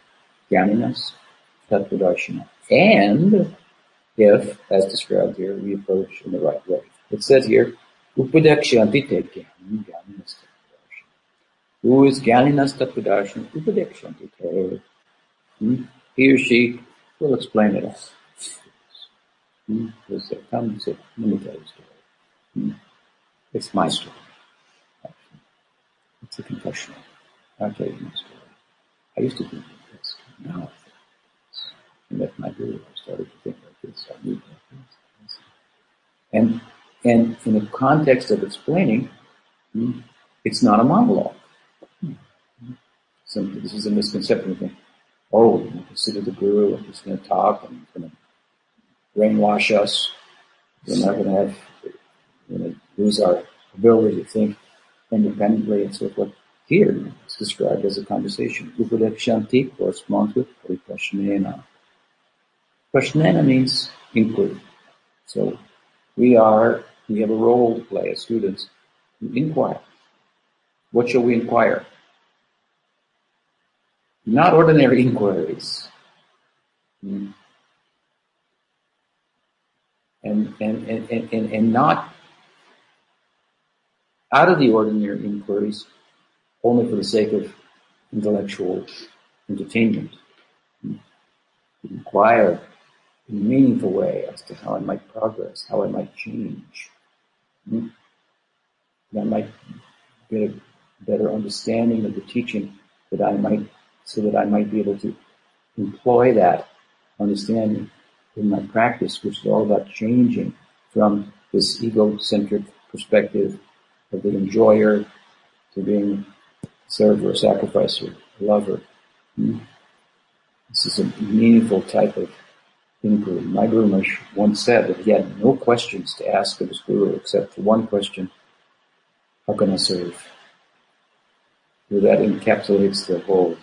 Jnaninas, Tattvadarshinah, and if, as described here, we approach in the right way. It says here, Upadekshyanti te Who is Jnaninas Tattvadarshinah? Upadekshyanti te. Hmm? He or she will explain it all. Hmm? Come and say, let me tell you a story. Hmm? It's my story. A confessional. I'll tell you my story. I used to think like this. Now I think this. And met my guru. I started to think like this. I moved like this. And, and in the context of explaining, it's not a monologue. So this is a misconception. We think, oh, you consider the guru, and he's going to talk and he's going to brainwash us. We're not going to have, we're going to lose our ability to think independently and so forth. Here, it's described as a conversation. Upadekshyanti corresponds with Pariprashnena. Prashnena means inquiry. So we are, we have a role to play as students. We inquire. What shall we inquire? Not ordinary inquiries. Hmm. And, and, and, and, and not out of the ordinary inquiries only for the sake of intellectual entertainment. Inquire in a meaningful way as to how I might progress, how I might change. Hmm? That I might get a better understanding of the teaching that I might, so that I might be able to employ that understanding in my practice, which is all about changing from this egocentric perspective of the enjoyer to being server, sacrificer, lover. Hmm? This is a meaningful type of inquiry. My Guru once said that he had no questions to ask of his Guru except for one question, how can I serve? So that encapsulates the whole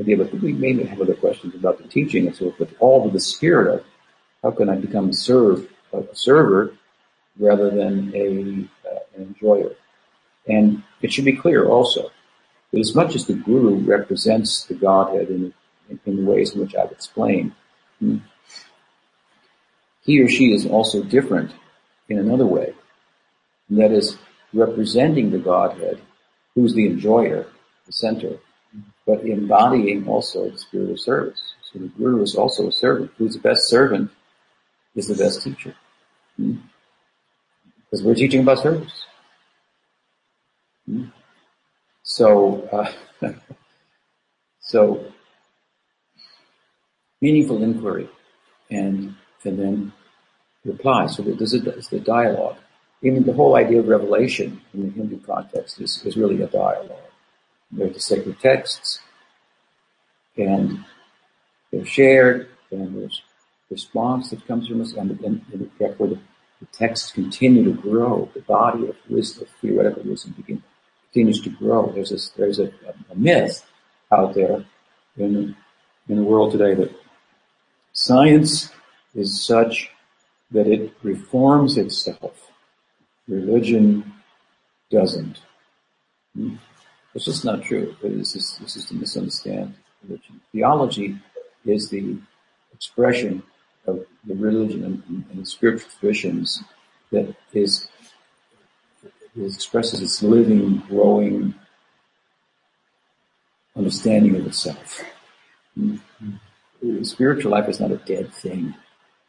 idea, but we may have other questions about the teaching and so forth, but all with the spirit of how can I become a serve, a server rather than a, uh, an enjoyer. And it should be clear also that as much as the guru represents the Godhead in, in, in the ways in which I've explained, hmm, he or she is also different in another way. And that is representing the Godhead, who's the enjoyer, the center, but embodying also the spirit of service. So the guru is also a servant. Who's the best servant is the best teacher. Hmm? Because we're teaching about service. So, uh, so meaningful inquiry and and then reply. So this is the dialogue. Even the whole idea of revelation in the Hindu context is, is really a dialogue. There's the sacred texts, and they're shared, and there's response that comes from us, and, and, and therefore the, the texts continue to grow. The body of wisdom, theoretical wisdom, begin, continues to grow. There's a, there's a, a myth out there in, in the world today that science is such that it reforms itself. Religion doesn't. Hmm? It's just not true. This is, this is to misunderstand religion. Theology is the expression of the religion and, and the spiritual traditions that is it expresses its living, growing understanding of itself. Mm-hmm. Spiritual life is not a dead thing.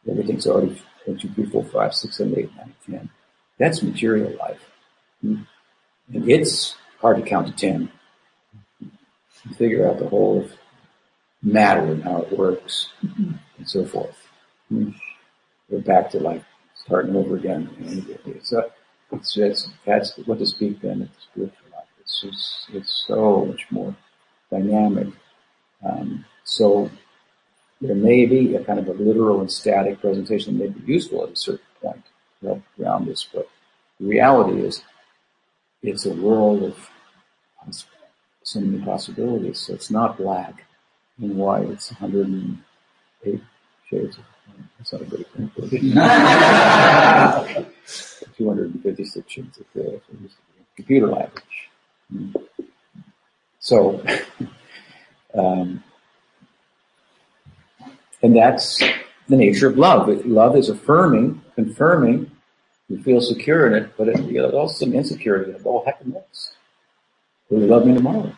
Everything's already one, two, three, four, five, six, seven, eight, nine, ten. That's material life. Mm-hmm. And it's hard to count to ten. You figure out the whole of matter and how it works mm-hmm. and so forth. Mm-hmm. We're back to like starting over again. It's a, it's just, that's what to speak then of the spiritual life. It's just, it's so much more dynamic. Um, so there may be a kind of a literal and static presentation that may be useful at a certain point to help ground this, but the reality is it's a world of so many possibilities. So it's not black and white. It's 108 shades of that's not a good example. 256 shades of gray computer language. So, um, and that's the nature of love. Love is affirming, confirming. You feel secure in it, but it, you know, there's also some insecurity. Oh, heck knows. Will you love me tomorrow?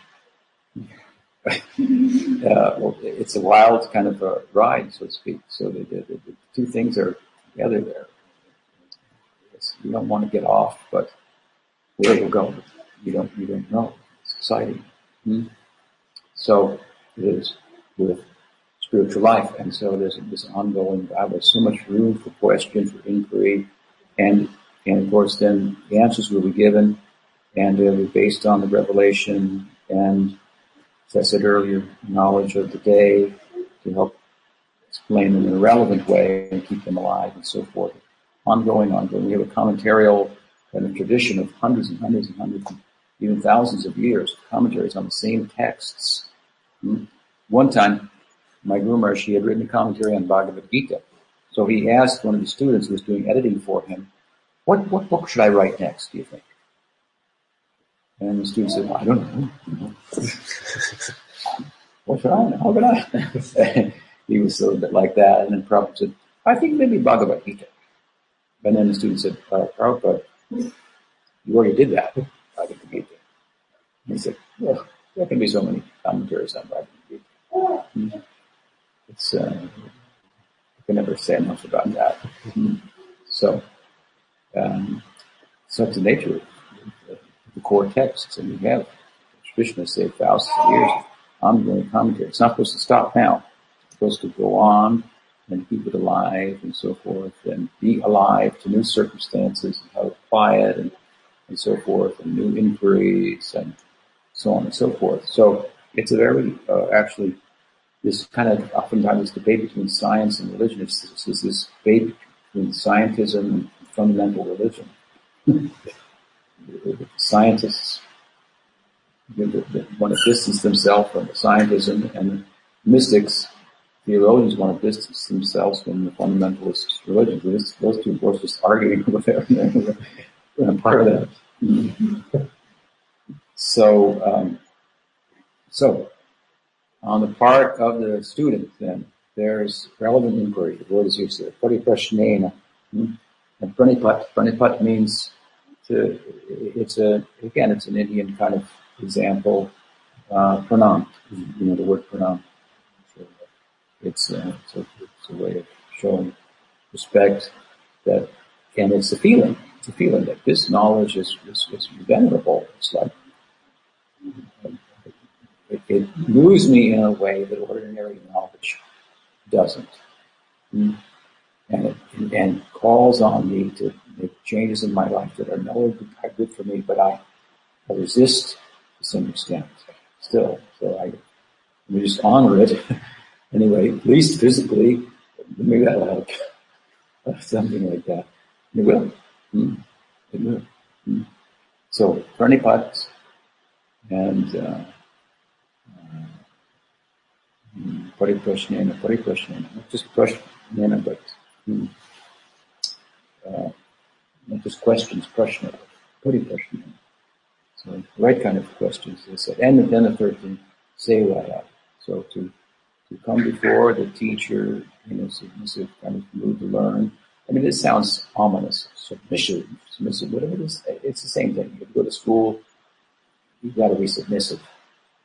uh, well, it's a wild kind of a ride, so to speak. So the, the, the two things are together there. You don't want to get off, but where it will go, you don't you don't know. It's exciting. Hmm? So it is with spiritual life, and so there's this ongoing battle. so much room for question, for inquiry, and and of course then the answers will be given, and they'll be based on the revelation and as I said earlier, knowledge of the day to help explain in a relevant way and keep them alive and so forth. Ongoing, ongoing. We have a commentarial kind of tradition of hundreds and hundreds and hundreds, even thousands of years of commentaries on the same texts. Hmm? One time, my Guru she had written a commentary on Bhagavad Gita. So he asked one of the students who was doing editing for him, what, what book should I write next, do you think? And the student said, well, I don't know. what should I know? How could I? he was a little bit like that. And then Prabhupada said, I think maybe Bhagavad Gita. And then the student said, uh, Prabhupada, you already did that. Bhagavad Gita. And he said, well, there can be so many commentaries on Bhagavad Gita. It's, uh, I can never say enough about that. So, um, such the nature the core texts, and we have Krishna saved thousands of years of ongoing commentary. It's not supposed to stop now. It's supposed to go on and keep it alive and so forth, and be alive to new circumstances and how to apply it and, and so forth, and new inquiries and so on and so forth. So it's a very, uh, actually, this kind of oftentimes debate between science and religion. It's this debate between scientism and fundamental religion. scientists want to distance themselves from scientism and mystics, theologians want to distance themselves from the fundamentalist religions. Those two are just arguing over there. and part of that. So, um, so on the part of the student, then there's relevant inquiry. The word is used there. Pariprashnena. Hmm? And pranipat, pranipat means to, it's a, again, it's an Indian kind of example, uh, pranam, you know, the word pranam. It's, uh, it's, a, it's a way of showing respect that, and it's a feeling, it's a feeling that this knowledge is, is, is venerable. It's like, it, it, moves me in a way that ordinary knowledge doesn't. Mm and it, and calls on me to make changes in my life that are no good for me, but I, I resist to some extent still. So I, I just honor it anyway, at least physically. Maybe that'll help. Something like that. It will. Mm. It will. Mm. So, pranipat and uh, uh, pariprashnena, pariprashnena, not just prashnena, but uh, not just questions, prashna, puri prashna. So right kind of questions, they said. And then the third thing, sevaya. So to to come before the teacher in a submissive kind of mood to learn. I mean, this sounds ominous, submissive, submissive, whatever it is. It's the same thing. You go to school, you've got to be submissive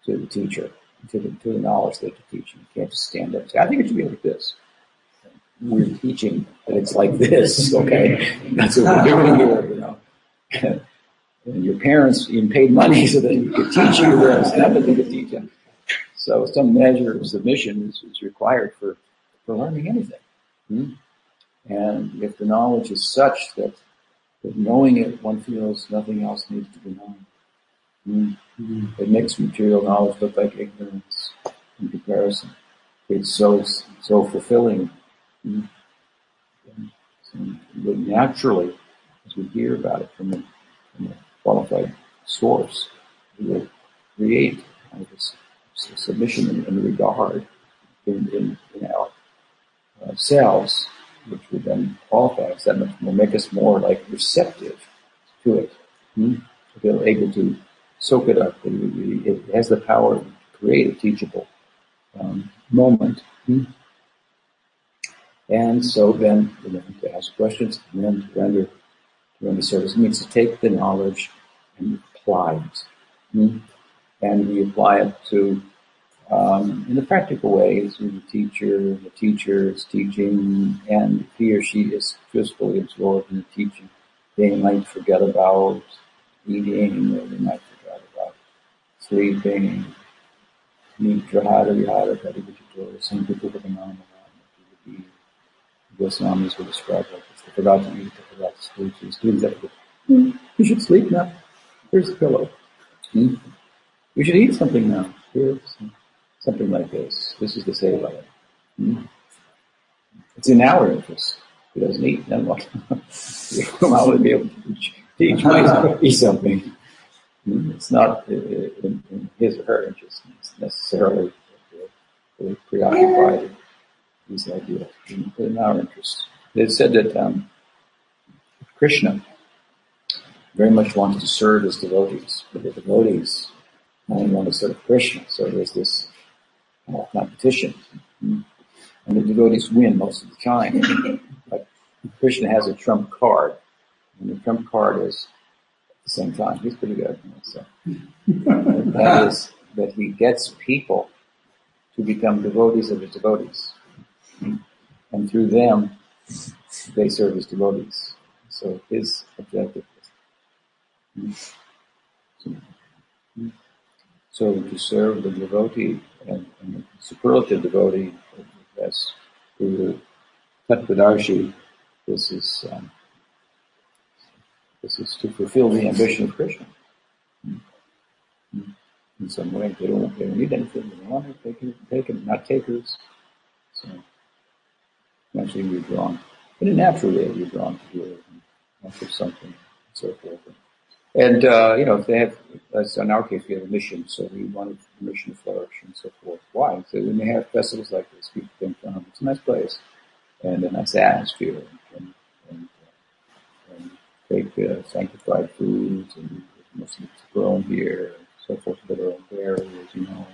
to the teacher, to the, to the knowledge that you're teaching. You can't just stand up. I think it should be like this we're teaching that it's like this, okay? That's what we're doing here, you know. and your parents even paid money so that you could teach you this, and that could teach you. So some measure of submission is, is required for, for learning anything. Hmm? And if the knowledge is such that, that knowing it, one feels nothing else needs to be known. Hmm? It makes material knowledge look like ignorance in comparison. It's so, so fulfilling Mm. naturally, as we hear about it from a, from a qualified source, we will create kind of this, this submission and, and, regard in, in, in our uh, selves, which would then qualify us that much will make us more like receptive to it. Mm-hmm. Feel able to soak it up. It, it, has the power to create a teachable um, moment. Mm-hmm And so then, you know, to ask questions and then to render, to render service. It means to take the knowledge and apply it. Hmm? And we apply it to, um, in a practical way, to the teacher, the teacher is teaching, and he or she is physically absorbed in the teaching. They might forget about eating, or they might forget about sleeping, Nidra Vihara Parivichitora, some people with a nominal the Goswamis will describe like this. They forgot to eat, they forgot to sleep. So the students have to go, you should sleep now. Here's a pillow. Hmm? You should eat something now. Here's something like this. This is the seva. Hmm? It's in our interest. He doesn't eat, then what? How would be able to teach myself eat something? Hmm? It's not in, in his or her interest It's necessarily really preoccupied these ideas in, in our interest. They said that um, Krishna very much wanted to serve his devotees, but the devotees only want to serve Krishna. So there's this uh, competition. And the devotees win most of the time. but Krishna has a trump card. And the trump card is at the same time. He's pretty good. So that is that he gets people to become devotees of his devotees. And through them, they serve as devotees. So his objective is so to serve the devotee and, and the superlative devotee as Guru Tattvadarshi, this is um, this is to fulfill the ambition of Krishna in some way. They don't, they don't need anything. They want it. They can take it, not takers. So eventually you're drawn. In a natural way, you're drawn to give after something and so forth. And, uh, you know, if they have, as in our case, we have a mission, so we wanted the mission to flourish and so forth. Why? So when they have festivals like this, people think, um, it's a nice place and a nice atmosphere and, and, uh, and take uh, sanctified foods and Muslims grown here and so forth that are barriers, you know.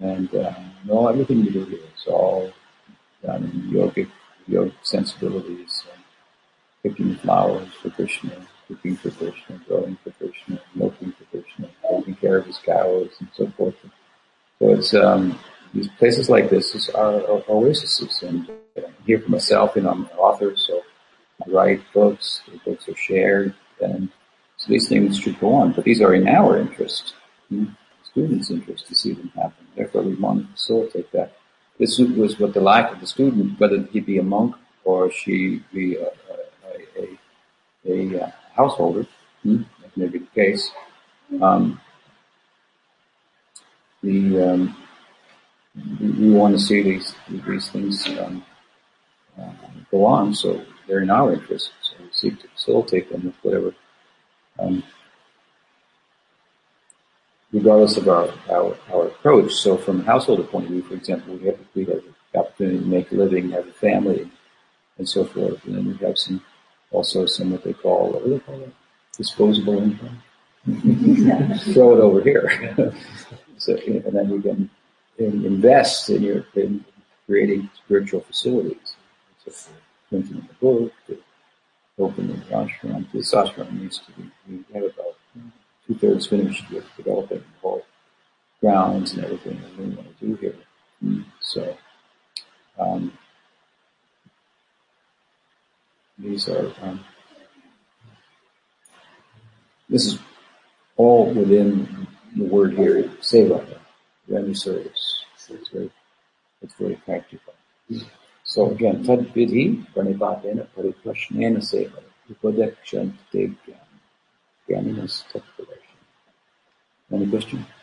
And uh, no, everything you do here is all done in yogic, yogic sensibilities, and picking flowers for Krishna, cooking for Krishna, growing for Krishna, milking for Krishna, taking care of his cows, and so forth. So it's um, these places like this is our, our oases, and uh, here for myself, you know, I'm an author, so I write books. The books are shared, and so these things should go on. But these are in our interest in student's interest to see them happen. Therefore, we want to facilitate that. This was what the life of the student, whether he be a monk or she be a, a, a, a householder, hmm, that may be the case. Um, the um, we want to see these these things um, uh, go on, so they're in our interest. So we seek to facilitate them with whatever um, regardless of our, our, our approach. So from a householder point of view, for example, we have, we have the opportunity to make a living, have a family, and so forth. And then we have some, also some what they call, what do they call it? Disposable income. Throw it over here. so, and then you can invest in your, in creating spiritual facilities. So printing the book, to open an ashram. This ashram needs to be, we have about two thirds finished with developing the whole grounds and everything that we want to do here. Mm, so, um, these are, um, this is all within the word here, seva, render service. So it's very, it's very practical. So again, tadvidhi pranipatena pariprashnena seva, upadekshant te Any question?